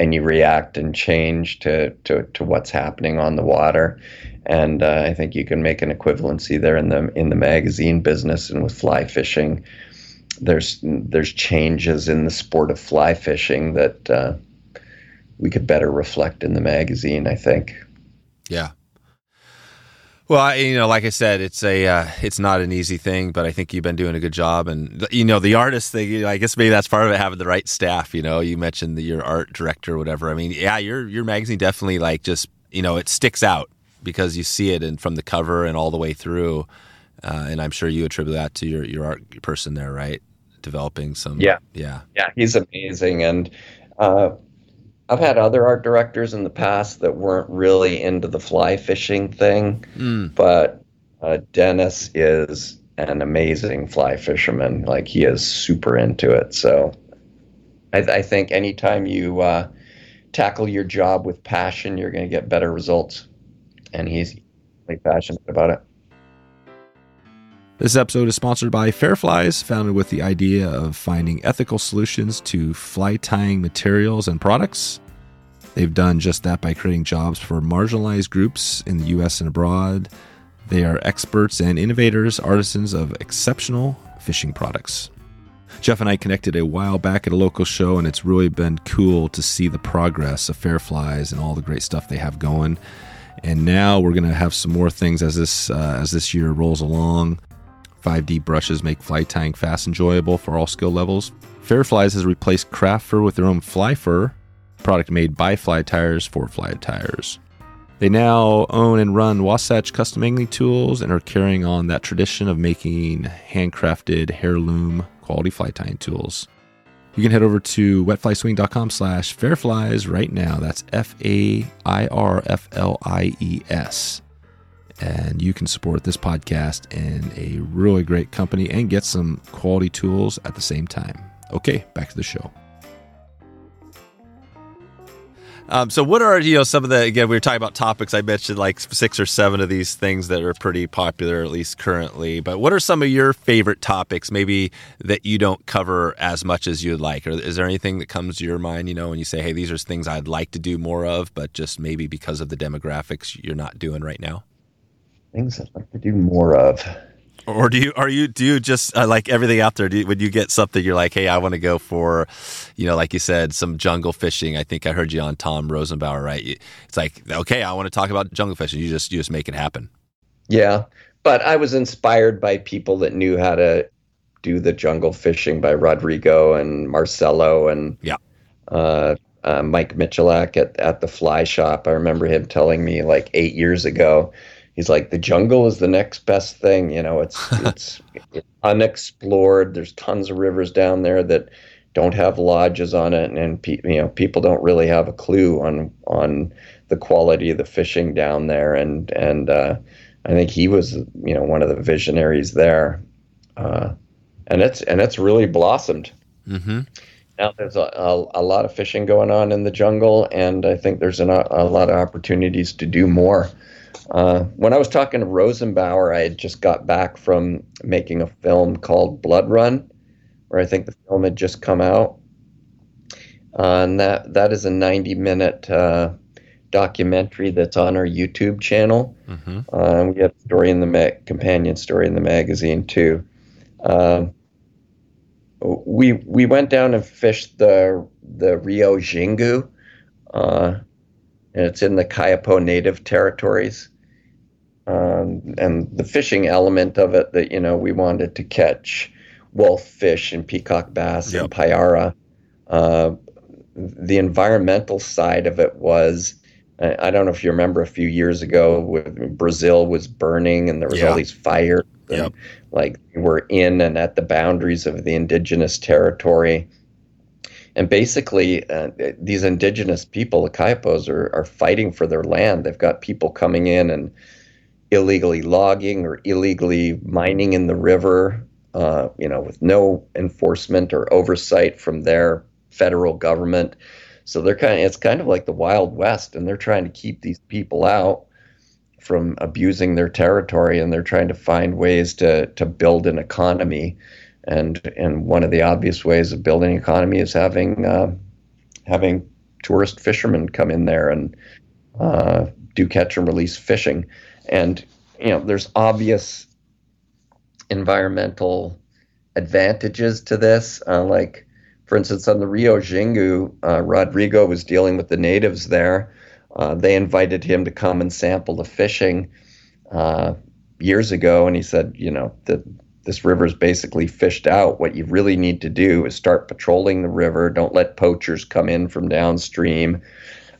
and you react and change to to, to what's happening on the water. And uh, I think you can make an equivalency there in the in the magazine business and with fly fishing. There's there's changes in the sport of fly fishing that uh, we could better reflect in the magazine. I think. Yeah. Well, I, you know, like I said, it's a uh, it's not an easy thing, but I think you've been doing a good job. And you know, the artist thing, you know, I guess maybe that's part of it having the right staff. You know, you mentioned the, your art director, or whatever. I mean, yeah, your your magazine definitely like just you know it sticks out because you see it and from the cover and all the way through. Uh, and I'm sure you attribute that to your your art person there, right? Developing some, yeah, yeah, yeah. He's amazing, and uh, I've had other art directors in the past that weren't really into the fly fishing thing, mm. but uh, Dennis is an amazing fly fisherman. Like he is super into it. So I, I think anytime you uh, tackle your job with passion, you're going to get better results. And he's really passionate about it. This episode is sponsored by Fairflies, founded with the idea of finding ethical solutions to fly tying materials and products. They've done just that by creating jobs for marginalized groups in the US and abroad. They are experts and innovators, artisans of exceptional fishing products. Jeff and I connected a while back at a local show, and it's really been cool to see the progress of Fairflies and all the great stuff they have going. And now we're going to have some more things as this uh, as this year rolls along. 5D brushes make fly tying fast and enjoyable for all skill levels. Fairflies has replaced craft fur with their own fly fur, product made by Fly Tyers for Fly Tyers. They now own and run Wasatch Custom Angling Tools and are carrying on that tradition of making handcrafted heirloom quality fly tying tools. You can head over to wetflyswing.com slash fairflies right now. That's F A I R F L I E S and you can support this podcast and a really great company and get some quality tools at the same time. Okay, back to the show. Um, so, what are you know some of the again? We were talking about topics. I mentioned like six or seven of these things that are pretty popular, at least currently. But what are some of your favorite topics, maybe that you don't cover as much as you'd like? Or is there anything that comes to your mind? You know, when you say, "Hey, these are things I'd like to do more of," but just maybe because of the demographics, you're not doing right now things I'd like to do more of. Or do you are you do you just uh, like everything out there? Do you, when you get something, you're like, hey, I want to go for, you know, like you said, some jungle fishing. I think I heard you on Tom Rosenbauer, right? It's like, okay, I want to talk about jungle fishing. You just you just make it happen. Yeah, but I was inspired by people that knew how to do the jungle fishing by Rodrigo and Marcelo and yeah. Uh, uh, Mike Michalak at, at the fly shop. I remember him telling me like eight years ago he's like the jungle is the next best thing you know it's (laughs) it's, unexplored. There's tons of rivers down there that don't have lodges on it and, and pe- you know people don't really have a clue on on the quality of the fishing down there. And and uh, I think he was you know one of the visionaries there. Uh, and it's and it's really blossomed. Mm-hmm. now there's a, a, a, lot of fishing going on in the jungle and I think there's an, a lot of opportunities to do more uh, when I was talking to Rosenbauer, I had just got back from making a film called Blood Run, where I think the film had just come out. Uh, and that that is a 90 minute uh, documentary that's on our YouTube channel. Mm-hmm. Um, we have a story in the ma- companion story in the magazine too. Um, we we went down and fished the the Rio Xingu, uh, and it's in the Kayapo Native territories um, and the fishing element of it that you know we wanted to catch wolf fish and peacock bass yep. and payara. Uh, the environmental side of it was I, don't know if you remember a few years ago, when Brazil was burning and there was Yeah. all these fires. Yep. Like we're in and at the boundaries of the indigenous territory. And basically, uh, these indigenous people, the Kayapos, are, are fighting for their land. They've got people coming in and illegally logging or illegally mining in the river, uh, you know, with no enforcement or oversight from their federal government. So they're kind of, it's kind of like the Wild West, and they're trying to keep these people out from abusing their territory, and they're trying to find ways to to build an economy. And and one of the obvious ways of building economy is having uh, having tourist fishermen come in there and uh, do catch and release fishing. And you know, there's obvious environmental advantages to this. Uh, like, for instance, on the Rio Xingu, uh, Rodrigo was dealing with the natives there. Uh, they invited him to come and sample the fishing uh, years ago, and he said, you know, that this river's basically fished out. What you really need to do is start patrolling the river. Don't let poachers come in from downstream.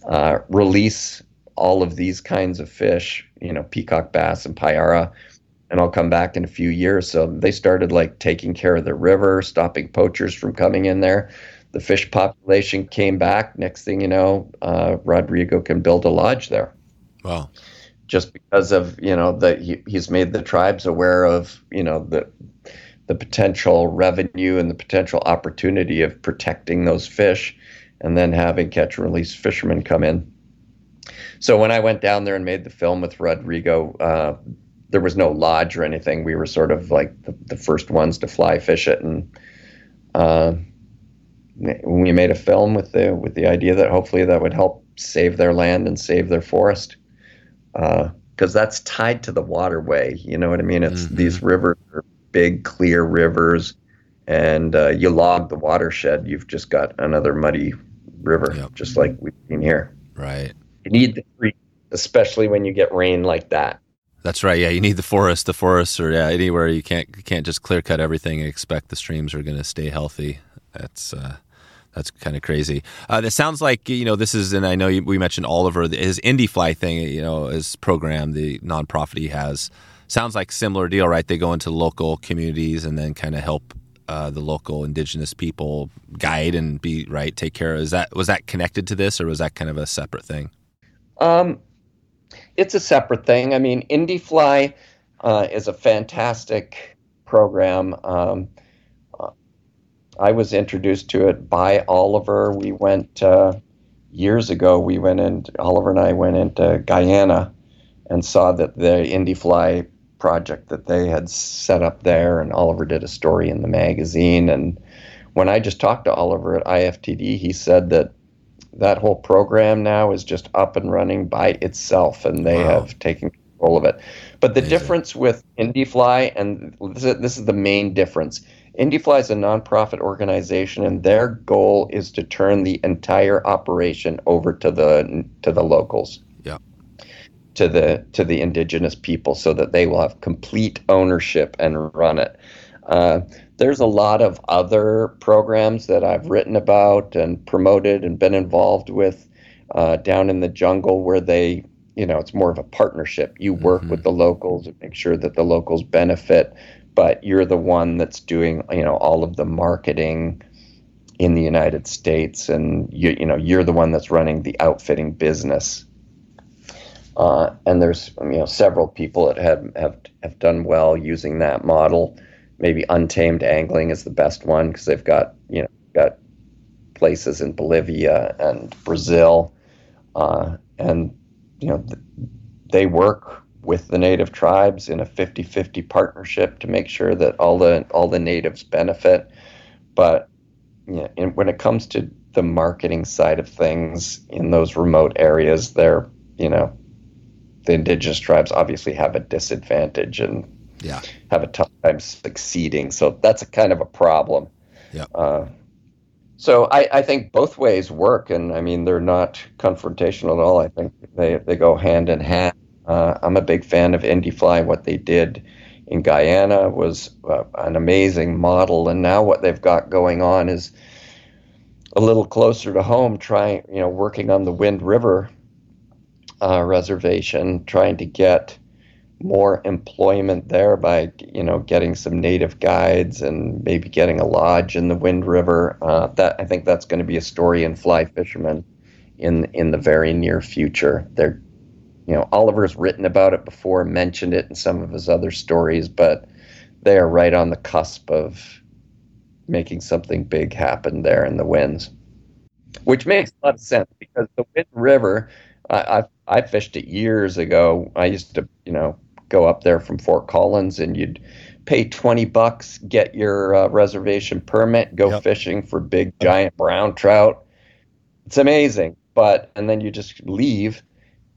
Uh, release all of these kinds of fish, you know, peacock bass and payara, and I'll come back in a few years. So they started like taking care of the river, stopping poachers from coming in there. The fish population came back. Next thing you know, uh, Rodrigo can build a lodge there Wow. Just because of you know that he, he's made the tribes aware of you know the the potential revenue and the potential opportunity of protecting those fish and then having catch and release fishermen come in. So when i went down there and made the film with rodrigo uh, there was no lodge or anything. We were sort of like the, the first ones to fly fish it and uh, we made a film with the with the idea that hopefully that would help save their land and save their forest because that's tied to the waterway. You know what I mean? It's Mhm. these rivers are big, clear rivers, and uh, you log the watershed, you've just got another muddy river, Yep. just like we've seen here. Right. You need the tree, especially when you get rain like that. That's right. Yeah, you need the forest. The forests are yeah, anywhere you can't you can't just clear cut everything and expect the streams are going to stay healthy. That's uh, that's kind of crazy. Uh, that sounds like you know this is, and I know you, we mentioned Oliver his Indifly thing. You know his program, the nonprofit he has, sounds like similar deal, right? They go into local communities and then kind of help uh, the local indigenous people guide and be right, take care. of Is that was that connected to this, or was that kind of a separate thing? Um, it's a separate thing. I mean, Indifly uh, is a fantastic program. Um, I was introduced to it by Oliver. We went uh, years ago. We went in. Oliver and I went into Guyana and saw that the Indifly project that they had set up there, and Oliver did a story in the magazine. And when I just talked to Oliver at IFTD, he said that that whole program now is just up and running by itself, and they Wow. have taken control of it. But the Amazing. difference with Indifly, and this is, this is the main difference. Indifly is a nonprofit organization, and their goal is to turn the entire operation over to the to the locals, Yeah. to the to the indigenous people, so that they will have complete ownership and run it. Uh, there's a lot of other programs that I've written about and promoted and been involved with uh, down in the jungle where they, you know, it's more of a partnership. You work Mhm. with the locals and make sure that the locals benefit, but you're the one that's doing, you know, all of the marketing in the United States, and you, you know, you're the one that's running the outfitting business. Uh, and there's, you know, several people that have have have done well using that model maybe untamed angling is the best one because they've got you know got places in Bolivia and Brazil, uh, and you know th- they work with the native tribes in a 50-50 partnership to make sure that all the all the natives benefit. But you know, when it comes to the marketing side of things in those remote areas, they're you know the indigenous tribes obviously have a disadvantage and Yeah. have a tough time succeeding. So that's a kind of a problem. Yeah. Uh, so I, I think both ways work, and I mean they're not confrontational at all. I think they they go hand in hand. Uh, I'm a big fan of Indifly. What they did in Guyana was uh, an amazing model, and now what they've got going on is a little closer to home. Trying, you know, working on the Wind River uh, reservation, trying to get more employment there by you know getting some native guides and maybe getting a lodge in the Wind River. Uh, that I think that's going to be a story in Fly fishermen in in the very near future. They're you know Oliver's written about it before, mentioned it in some of his other stories, but they are right on the cusp of making something big happen there in the winds, which makes a lot of sense because the Wind River. I, I I fished it years ago. I used to, you know, go up there from Fort Collins and you'd pay 20 bucks, get your uh, reservation permit, go yep. fishing for big giant brown trout. It's amazing. But and then you just leave,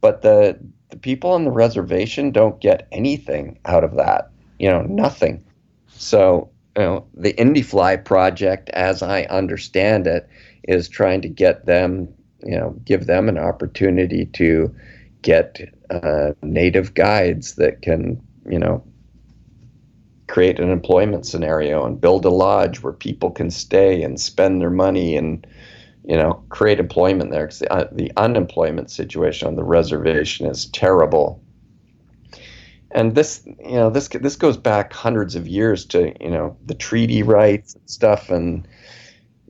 but the the people on the reservation don't get anything out of that. You know, nothing. So, you know, the Indifly project as I understand it is trying to get them, you know, give them an opportunity to get uh, native guides that can, you know, create an employment scenario and build a lodge where people can stay and spend their money and, you know, create employment there. Because the, uh, the unemployment situation on the reservation is terrible. And this, you know, this this goes back hundreds of years to, you know, the treaty rights and stuff, and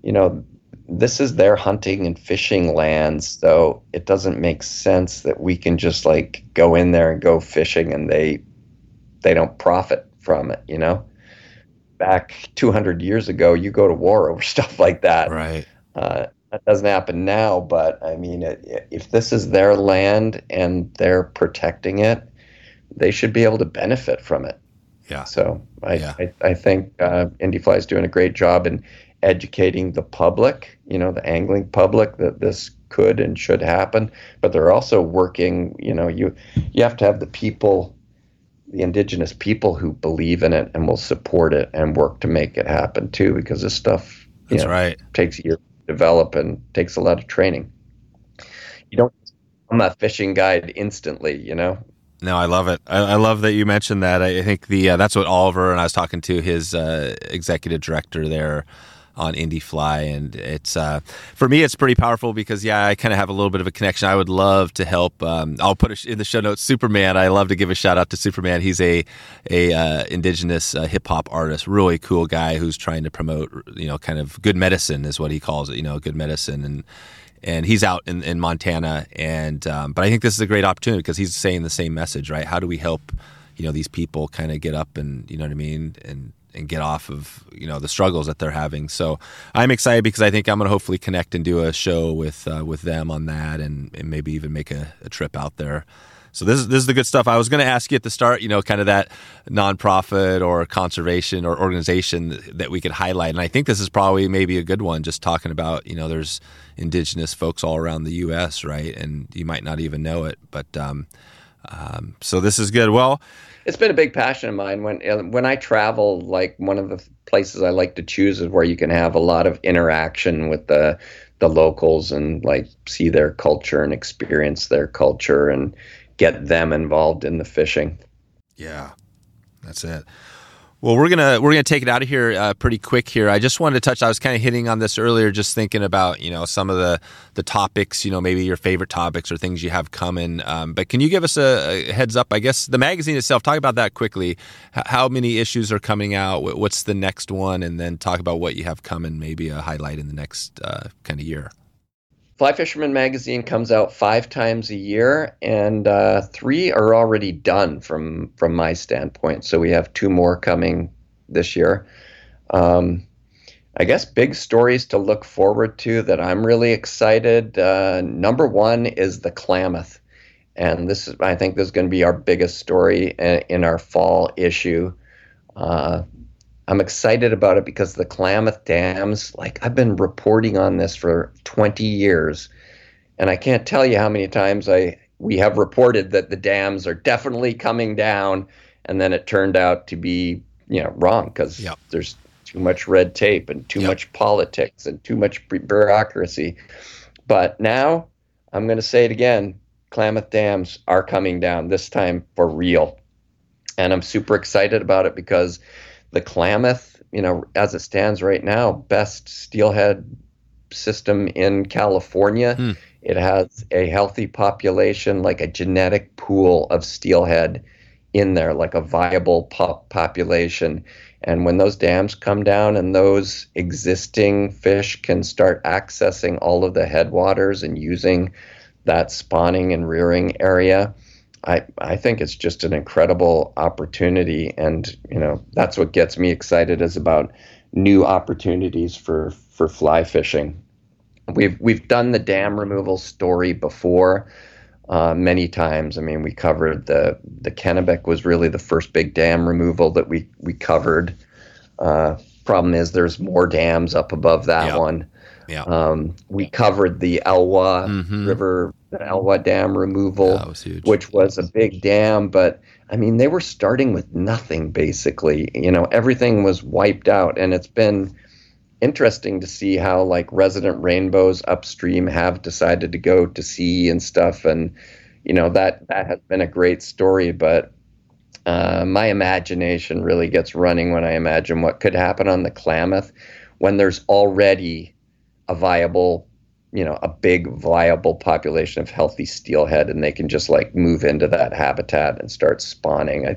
you know, this is their hunting and fishing lands, so it doesn't make sense that we can just like go in there and go fishing and they they don't profit from it, you know. Back 200 years ago, you go to war over (laughs) stuff like that. Right. Uh, that doesn't happen now, but I mean, it, if this is their land and they're protecting it, they should be able to benefit from it. Yeah. So I, yeah. I, I, think uh, Indifly is doing a great job in educating the public, you know, the angling public that this could and should happen. But they're also working, you know, you you have to have the people, the indigenous people who believe in it and will support it and work to make it happen too, because this stuff That's know, right. takes years develop and takes a lot of training. You don't I'm a fishing guide instantly, you know. No, I love it. I, I, love that you mentioned that. I think the uh, that's what Oliver and I was talking to his uh, executive director there on Indifly, and it's uh, for me it's pretty powerful because yeah, I kind of have a little bit of a connection. I would love to help. Um, I'll put in the show notes. Superman. I love to give a shout out to Superman. He's a a uh, indigenous uh, hip hop artist, really cool guy who's trying to promote you know kind of good medicine is what he calls it. You know, good medicine and and he's out in, in Montana. And um, but I think this is a great opportunity because he's saying the same message, right? How do we help, you know, these people kind of get up and you know what I mean, and and get off of you know the struggles that they're having. So I'm excited because I think I'm going to hopefully connect and do a show with uh, with them on that, and, and maybe even make a, a, trip out there. So this is this is the good stuff. I was going to ask you at the start, you know, kind of that nonprofit or conservation or organization that we could highlight, and I think this is probably maybe a good one. Just talking about, you know, there's indigenous folks all around the U.S., right, and you might not even know it, but um, um, so this is good. Well, it's been a big passion of mine. When uh, when I travel, like one of the places I like to choose is where you can have a lot of interaction with the the locals and like see their culture and experience their culture and get them involved in the fishing. Yeah, that's it. Well, we're gonna we're gonna take it out of here uh, pretty quick here. I just wanted to touch. I was kind of hitting on this earlier, just thinking about you know some of the the topics, you know maybe your favorite topics or things you have coming. Um, but can you give us a, a, heads up? I guess the magazine itself. Talk about that quickly. H- how many issues are coming out? What's the next one? And then talk about what you have coming. Maybe a highlight in the next uh, kind of year. Fly Fisherman magazine comes out five times a year, and uh, three are already done from from my standpoint. So we have two more coming this year. Um, I guess big stories to look forward to that I'm really excited. Uh, number one is the Klamath, and this is I think this is going to be our biggest story in, in our fall issue. Uh, I'm excited about it because the Klamath dams, like I've been reporting on this for 20 years, and I can't tell you how many times I we have reported that the dams are definitely coming down, and then it turned out to be you know wrong because yep. there's too much red tape and too yep. much politics and too much bureaucracy. But now I'm going to say it again: Klamath dams are coming down this time for real, and I'm super excited about it because the Klamath, you know, as it stands right now, best steelhead system in California. Hmm. It has a healthy population, like a genetic pool of steelhead in there, like a viable pop population. And when those dams come down and those existing fish can start accessing all of the headwaters and using that spawning and rearing area, I, I think it's just an incredible opportunity. And, you know, that's what gets me excited is about new opportunities for, for fly fishing. We've, we've done the dam removal story before. Uh, many times. I mean, we covered the the Kennebec was really the first big dam removal that we we covered. Uh, problem is, there's more dams up above that Yep. one. Yeah. Um, we covered the Elwha Mhm. River, the Elwha Dam removal, That was huge. which was a big dam. But I mean, they were starting with nothing basically. You know, everything was wiped out, and it's been interesting to see how like resident rainbows upstream have decided to go to sea and stuff and you know that that has been a great story but uh, my imagination really gets running when i imagine what could happen on the klamath when there's already a viable you know a big viable population of healthy steelhead and they can just like move into that habitat and start spawning i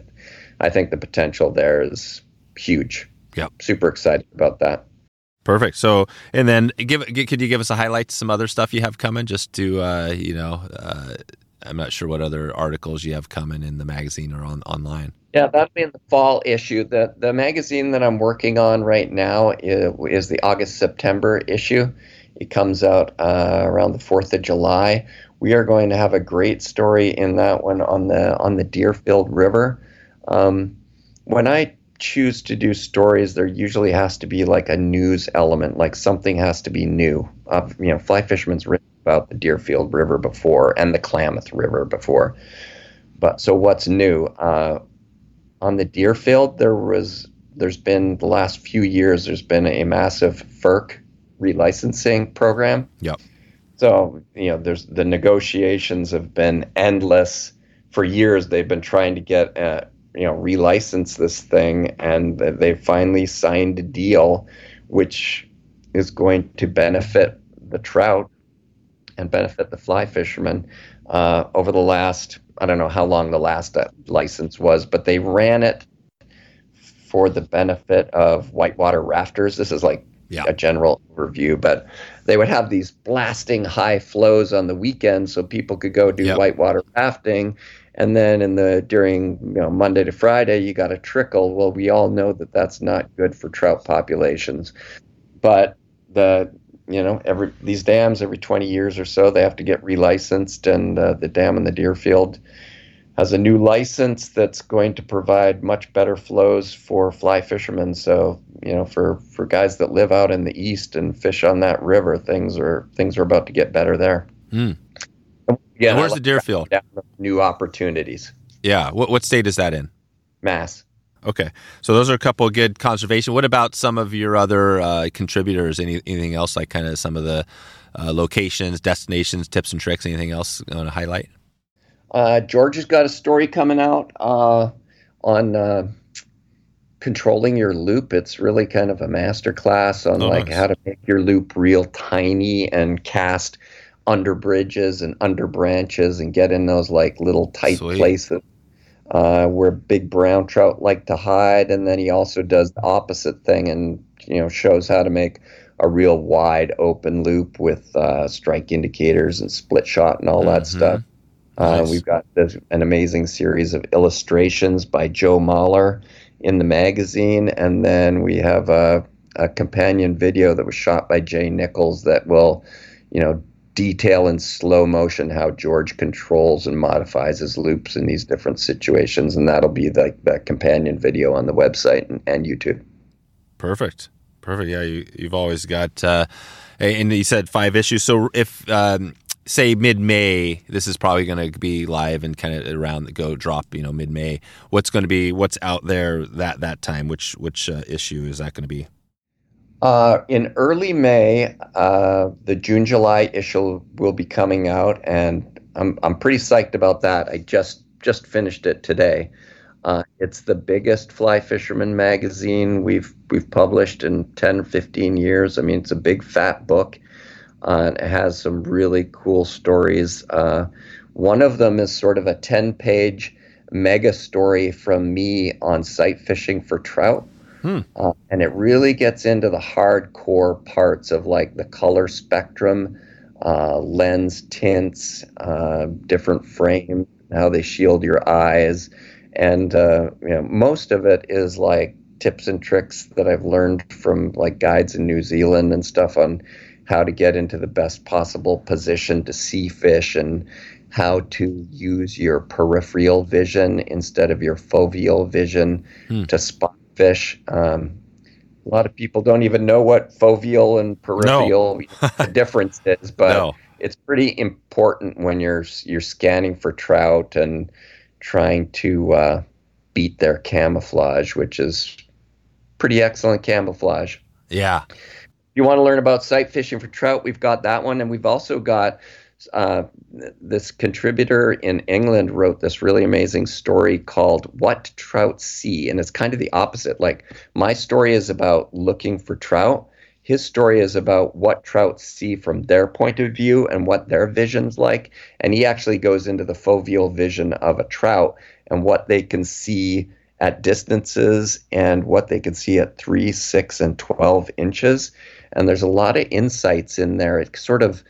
i think the potential there is huge yeah super excited about that Perfect. So, and then give, gi- could you give us a highlight to some other stuff you have coming? Just to, uh, you know, uh, I'm not sure what other articles you have coming in the magazine or on online. Yeah, that'll be in the fall issue. The the magazine that I'm working on right now is, is the August September issue. It comes out uh, around the Fourth of July. We are going to have a great story in that one on the on the Deerfield River. Um, when I choose to do stories, there usually has to be like a news element, like something has to be new. Uh, you know, Fly Fisherman's written about the Deerfield River before and the Klamath River before. But so what's new? Uh, on the Deerfield, there was there's been the last few years there's been a massive FERC relicensing program. Yep. So you know, there's the negotiations have been endless for years. They've been trying to get uh, you know relicense this thing, and th- they finally signed a deal, which is going to benefit the trout and benefit the fly fishermen. Uh, over the last, I don't know how long the last uh, license was, but they ran it for the benefit of whitewater rafters. This is like Yeah. a general overview, but they would have these blasting high flows on the weekend so people could go do Yep. whitewater rafting. And then in the during you know Monday to Friday, you got a trickle. Well, we all know that that's not good for trout populations. But the you know every these dams every 20 years or so they have to get relicensed, and uh, the dam in the Deerfield has a new license that's going to provide much better flows for fly fishermen. So you know for for guys that live out in the east and fish on that river, things are things are about to get better there. Hmm. Yeah, And where's the Deerfield? new opportunities? Yeah. What, what state is that in? Mass. Okay. So those are a couple of good conservation. What about some of your other uh, contributors? Any, anything else like kind of some of the uh, locations, destinations, tips and tricks? Anything else you want to highlight? Uh, George has got a story coming out uh, on uh, controlling your loop. It's really kind of a master class on Oh, like nice. how to make your loop real tiny and cast under bridges and under branches and get in those like little tight Sweet. places uh, where big brown trout like to hide. And then he also does the opposite thing and you know shows how to make a real wide open loop with uh, strike indicators and split shot and all that Mhm. stuff. Uh, Nice. we've got this, an amazing series of illustrations by Joe Mahler in the magazine, and then we have a, a companion video that was shot by Jay Nichols that will, you know, detail in slow motion how George controls and modifies his loops in these different situations, and that'll be the, the companion video on the website and, and YouTube. Perfect. Perfect. Yeah, you, you've always got, uh, and you said five issues. So if, um, say mid May, this is probably going to be live and kind of around the go drop, you know, mid May. What's going to be, what's out there that, that time? Which, which uh, issue is that going to be? Uh, in early May, uh, the June July issue will be coming out, and I'm I'm pretty psyched about that. I just just finished it today. Uh, it's the biggest fly fisherman magazine we've we've published in 10, 15 years. I mean, it's a big fat book. Uh, it has some really cool stories. Uh, one of them is sort of a 10 page mega story from me on sight fishing for trout. Hmm. Uh, and it really gets into the hardcore parts of like the color spectrum, uh, lens tints, uh, different frame, how they shield your eyes. And uh, you know, most of it is like tips and tricks that I've learned from like guides in New Zealand and stuff on how to get into the best possible position to see fish and how to use your peripheral vision instead of your foveal vision hmm. to spot fish. Um, a lot of people don't even know what foveal and peripheral no. (laughs) the difference is, but no. it's pretty important when you're you're scanning for trout and trying to uh, beat their camouflage, which is pretty excellent camouflage. Yeah. If you want to learn about sight fishing for trout, we've got that one, and we've also got uh, this contributor in England wrote this really amazing story called What Trout See. And it's kind of the opposite. Like, my story is about looking for trout. His story is about what trout see from their point of view and what their vision's like. And he actually goes into the foveal vision of a trout and what they can see at distances and what they can see at three, six, and 12 inches. And there's a lot of insights in there. It sort of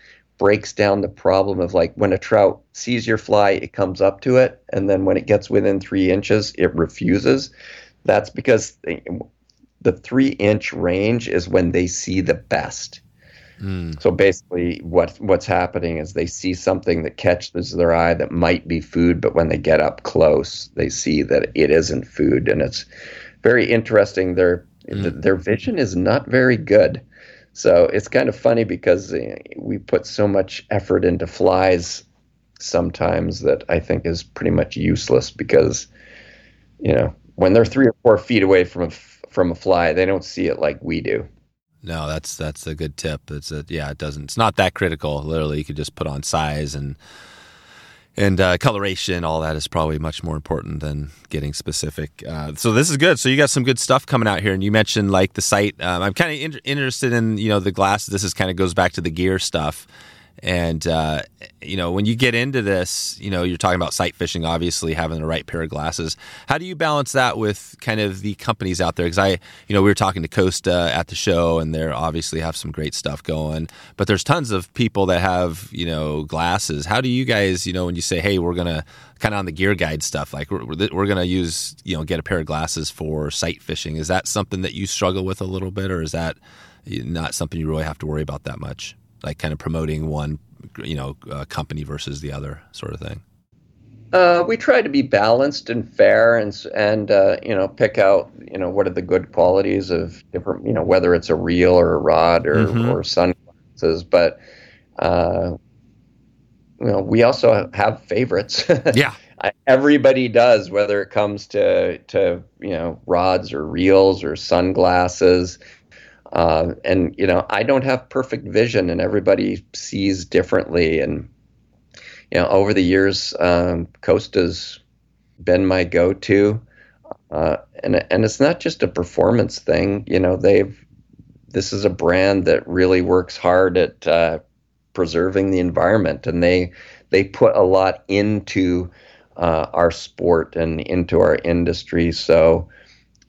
breaks down the problem of like when a trout sees your fly, it comes up to it, and then when it gets within three inches, it refuses. That's because the three inch range is when they see the best. Mm. So basically, what what's happening is they see something that catches their eye that might be food, but when they get up close, they see that it isn't food, and it's very interesting. Their mm. their vision is not very good. So it's kind of funny because uh, we put so much effort into flies sometimes that I think is pretty much useless because, you know, when they're three or four feet away from a, from a fly, they don't see it like we do. No, that's that's a good tip. It's a yeah, it doesn't. It's not that critical. Literally, you could just put on size and and uh, coloration, all that is probably much more important than getting specific. Uh, so this is good. So you got some good stuff coming out here, and you mentioned like the site. Um, I'm kind of in- interested in you know the glasses. This is kind of goes back to the gear stuff. And uh, you know, when you get into this, you know, you're talking about sight fishing, obviously having the right pair of glasses. How do you balance that with kind of the companies out there? Because I, you know, we were talking to Costa at the show, and they obviously have some great stuff going. But there's tons of people that have, you know, glasses. How do you guys, you know, when you say, hey, we're gonna kind of on the gear guide stuff, like we're, we're gonna use, you know, get a pair of glasses for sight fishing. Is that something that you struggle with a little bit, or is that not something you really have to worry about that much? Like kind of promoting one, you know, uh, company versus the other sort of thing? Uh, we try to be balanced and fair, and and uh, you know pick out you know what are the good qualities of different you know whether it's a reel or a rod or mm-hmm. or sunglasses, but uh, you know we also have favorites. (laughs) yeah, everybody does, whether it comes to to you know rods or reels or sunglasses. Uh, and you know, I don't have perfect vision, and everybody sees differently. And you know, over the years, um, Costa's been my go-to, uh, and and it's not just a performance thing. You know, they've this is a brand that really works hard at uh, preserving the environment, and they they put a lot into uh, our sport and into our industry. So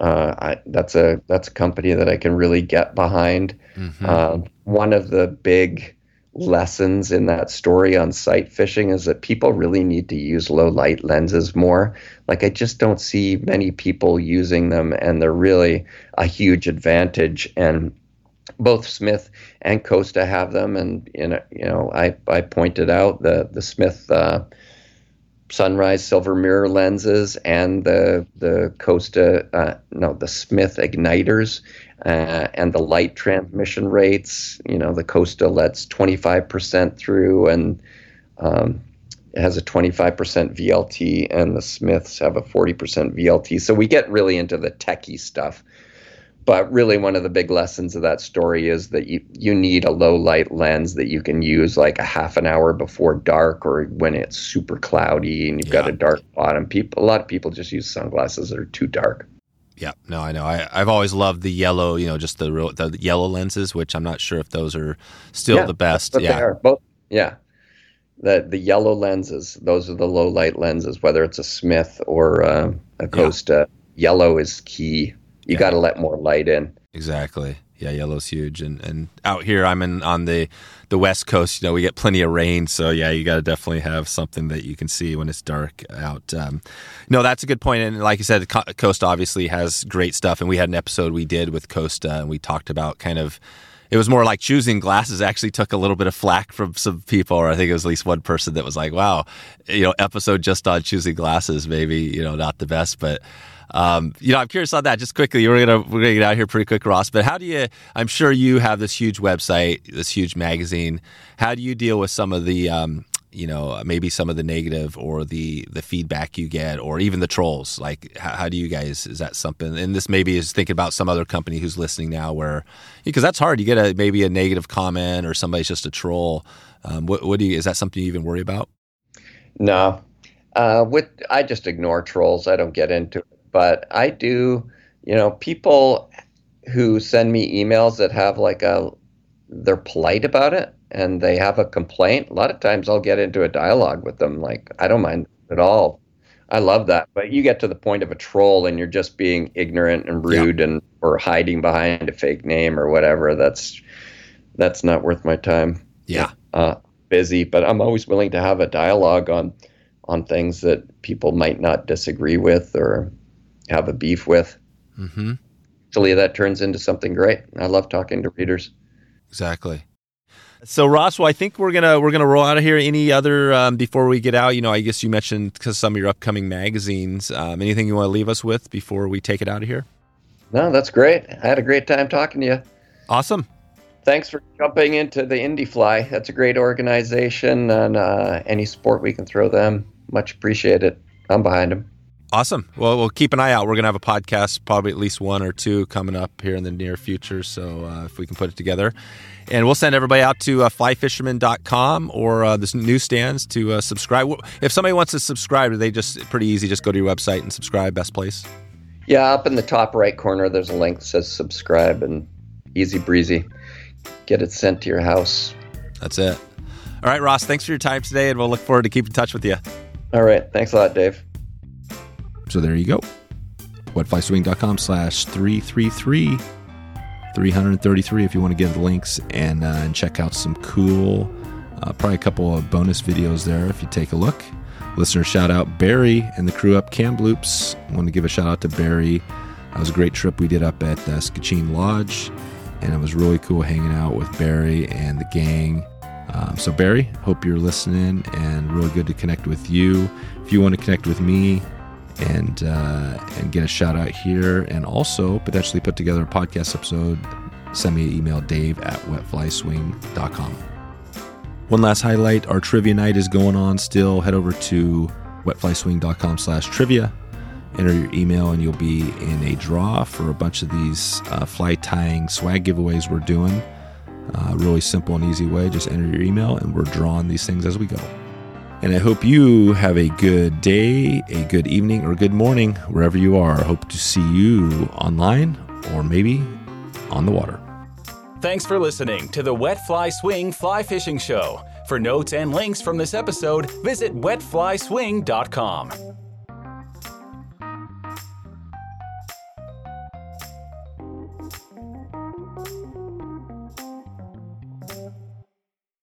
uh, I, that's a that's a company that I can really get behind. Mm-hmm. Uh, one of the big lessons in that story on sight fishing is that people really need to use low light lenses more. Like I just don't see many people using them, and they're really a huge advantage. And both Smith and Costa have them, and you know, you know, I I pointed out the the Smith. Uh, sunrise silver mirror lenses and the the Costa uh, no the Smith Ignitors uh, and the light transmission rates. You know the Costa lets 25% through and um, has a 25% VLT and the Smiths have a 40% VLT. So we get really into the techie stuff. But really, one of the big lessons of that story is that you, you need a low light lens that you can use like a half an hour before dark or when it's super cloudy and you've yeah. got a dark bottom. People, a lot of people just use sunglasses that are too dark. Yeah, no, I know. I, I've always loved the yellow, you know, just the real, the yellow lenses, which I'm not sure if those are still Yeah, the best. But Yeah, they are both. Yeah, the the yellow lenses. Those are the low light lenses. Whether it's a Smith or uh, a Costa, yellow is key. You Yeah. got to let more light in. exactly. Yeah, yellow's huge, and and out here I'm in on the the west coast. You know, we get plenty of rain, so yeah, you got to definitely have something that you can see when it's dark out. Um, no, that's a good point, and like you said, Co- Costa obviously has great stuff, and we had an episode we did with Costa, and we talked about kind of. It was more like choosing glasses. Actually, took a little bit of flack from some people, or I think it was at least one person that was like, "Wow, you know, episode just on choosing glasses, maybe you know, not the best, but." Um, you know, I'm curious on that. Just quickly, we're gonna we're gonna get out here pretty quick, Ross. But how do you? I'm sure you have this huge website, this huge magazine. How do you deal with some of the, um, you know, maybe some of the negative or the the feedback you get, or even the trolls? Like, how, how do you guys? Is that something? And this maybe is thinking about some other company who's listening now, where because that's hard. You get a maybe a negative comment or somebody's just a troll. Um, what, what do you? Is that something you even worry about? No, uh, with I just ignore trolls. I don't get into. But I do. You know, people who send me emails that have like a they're polite about it and they have a complaint. A lot of times I'll get into a dialogue with them. Like I don't mind at all. I love that. But you get to the point of a troll and you're just being ignorant and rude and or hiding behind a fake name or whatever. That's that's not worth my time. Yeah. Uh, busy, but I'm always willing to have a dialogue on on things that people might not disagree with or have a beef with. Mm-hmm. Usually that turns into something great. I love talking to readers. Exactly. So Ross, well, I think we're gonna we're gonna roll out of here. Any other um, before we get out? You know, I guess you mentioned because some of your upcoming magazines. Um, anything you want to leave us with before we take it out of here? No, that's great. I had a great time talking to you. Awesome. Thanks for jumping into the Indifly. That's a great organization, and uh, any support we can throw them, much appreciated. I'm behind them. Awesome. Well, we'll keep an eye out. We're going to have a podcast, probably at least one or two coming up here in the near future. So uh, if we can put it together. And we'll send everybody out to uh, flyfisherman.com or uh, the newsstands to uh, subscribe. If somebody wants to subscribe, they just pretty easy. Just go to your website and subscribe. Best place. Yeah, up in the top right corner, there's a link that says subscribe, and easy breezy. Get it sent to your house. That's it. All right, Ross, thanks for your time today, and we'll look forward to keeping in touch with you. All right. Thanks a lot, Dave. So there you go. Wetflyswing.com slash 333. 333 if you want to get the links and, uh, and check out some cool, uh, probably a couple of bonus videos there if you take a look. Listener shout out Barry and the crew up Kamloops. I want to give a shout out to Barry. That was a great trip we did up at uh, Skachine Lodge, and it was really cool hanging out with Barry and the gang. Um, so, Barry, hope you're listening and really good to connect with you. If you want to connect with me, and uh, and get a shout out here and also potentially put together a podcast episode. Send me an email dave at wetflyswing.com one last highlight our trivia night is going on still. Head over to wetflyswing.com slash trivia enter your email and you'll be in a draw for a bunch of these uh, fly tying swag giveaways we're doing. Uh, really simple and easy way. Just enter your email and we're drawing these things as we go and I hope you have a good day, a good evening, or good morning wherever you are. Hope to see you online or maybe on the water. Thanks for listening to the Wet Fly Swing Fly Fishing Show. For notes and links from this episode, visit wetflyswing.com.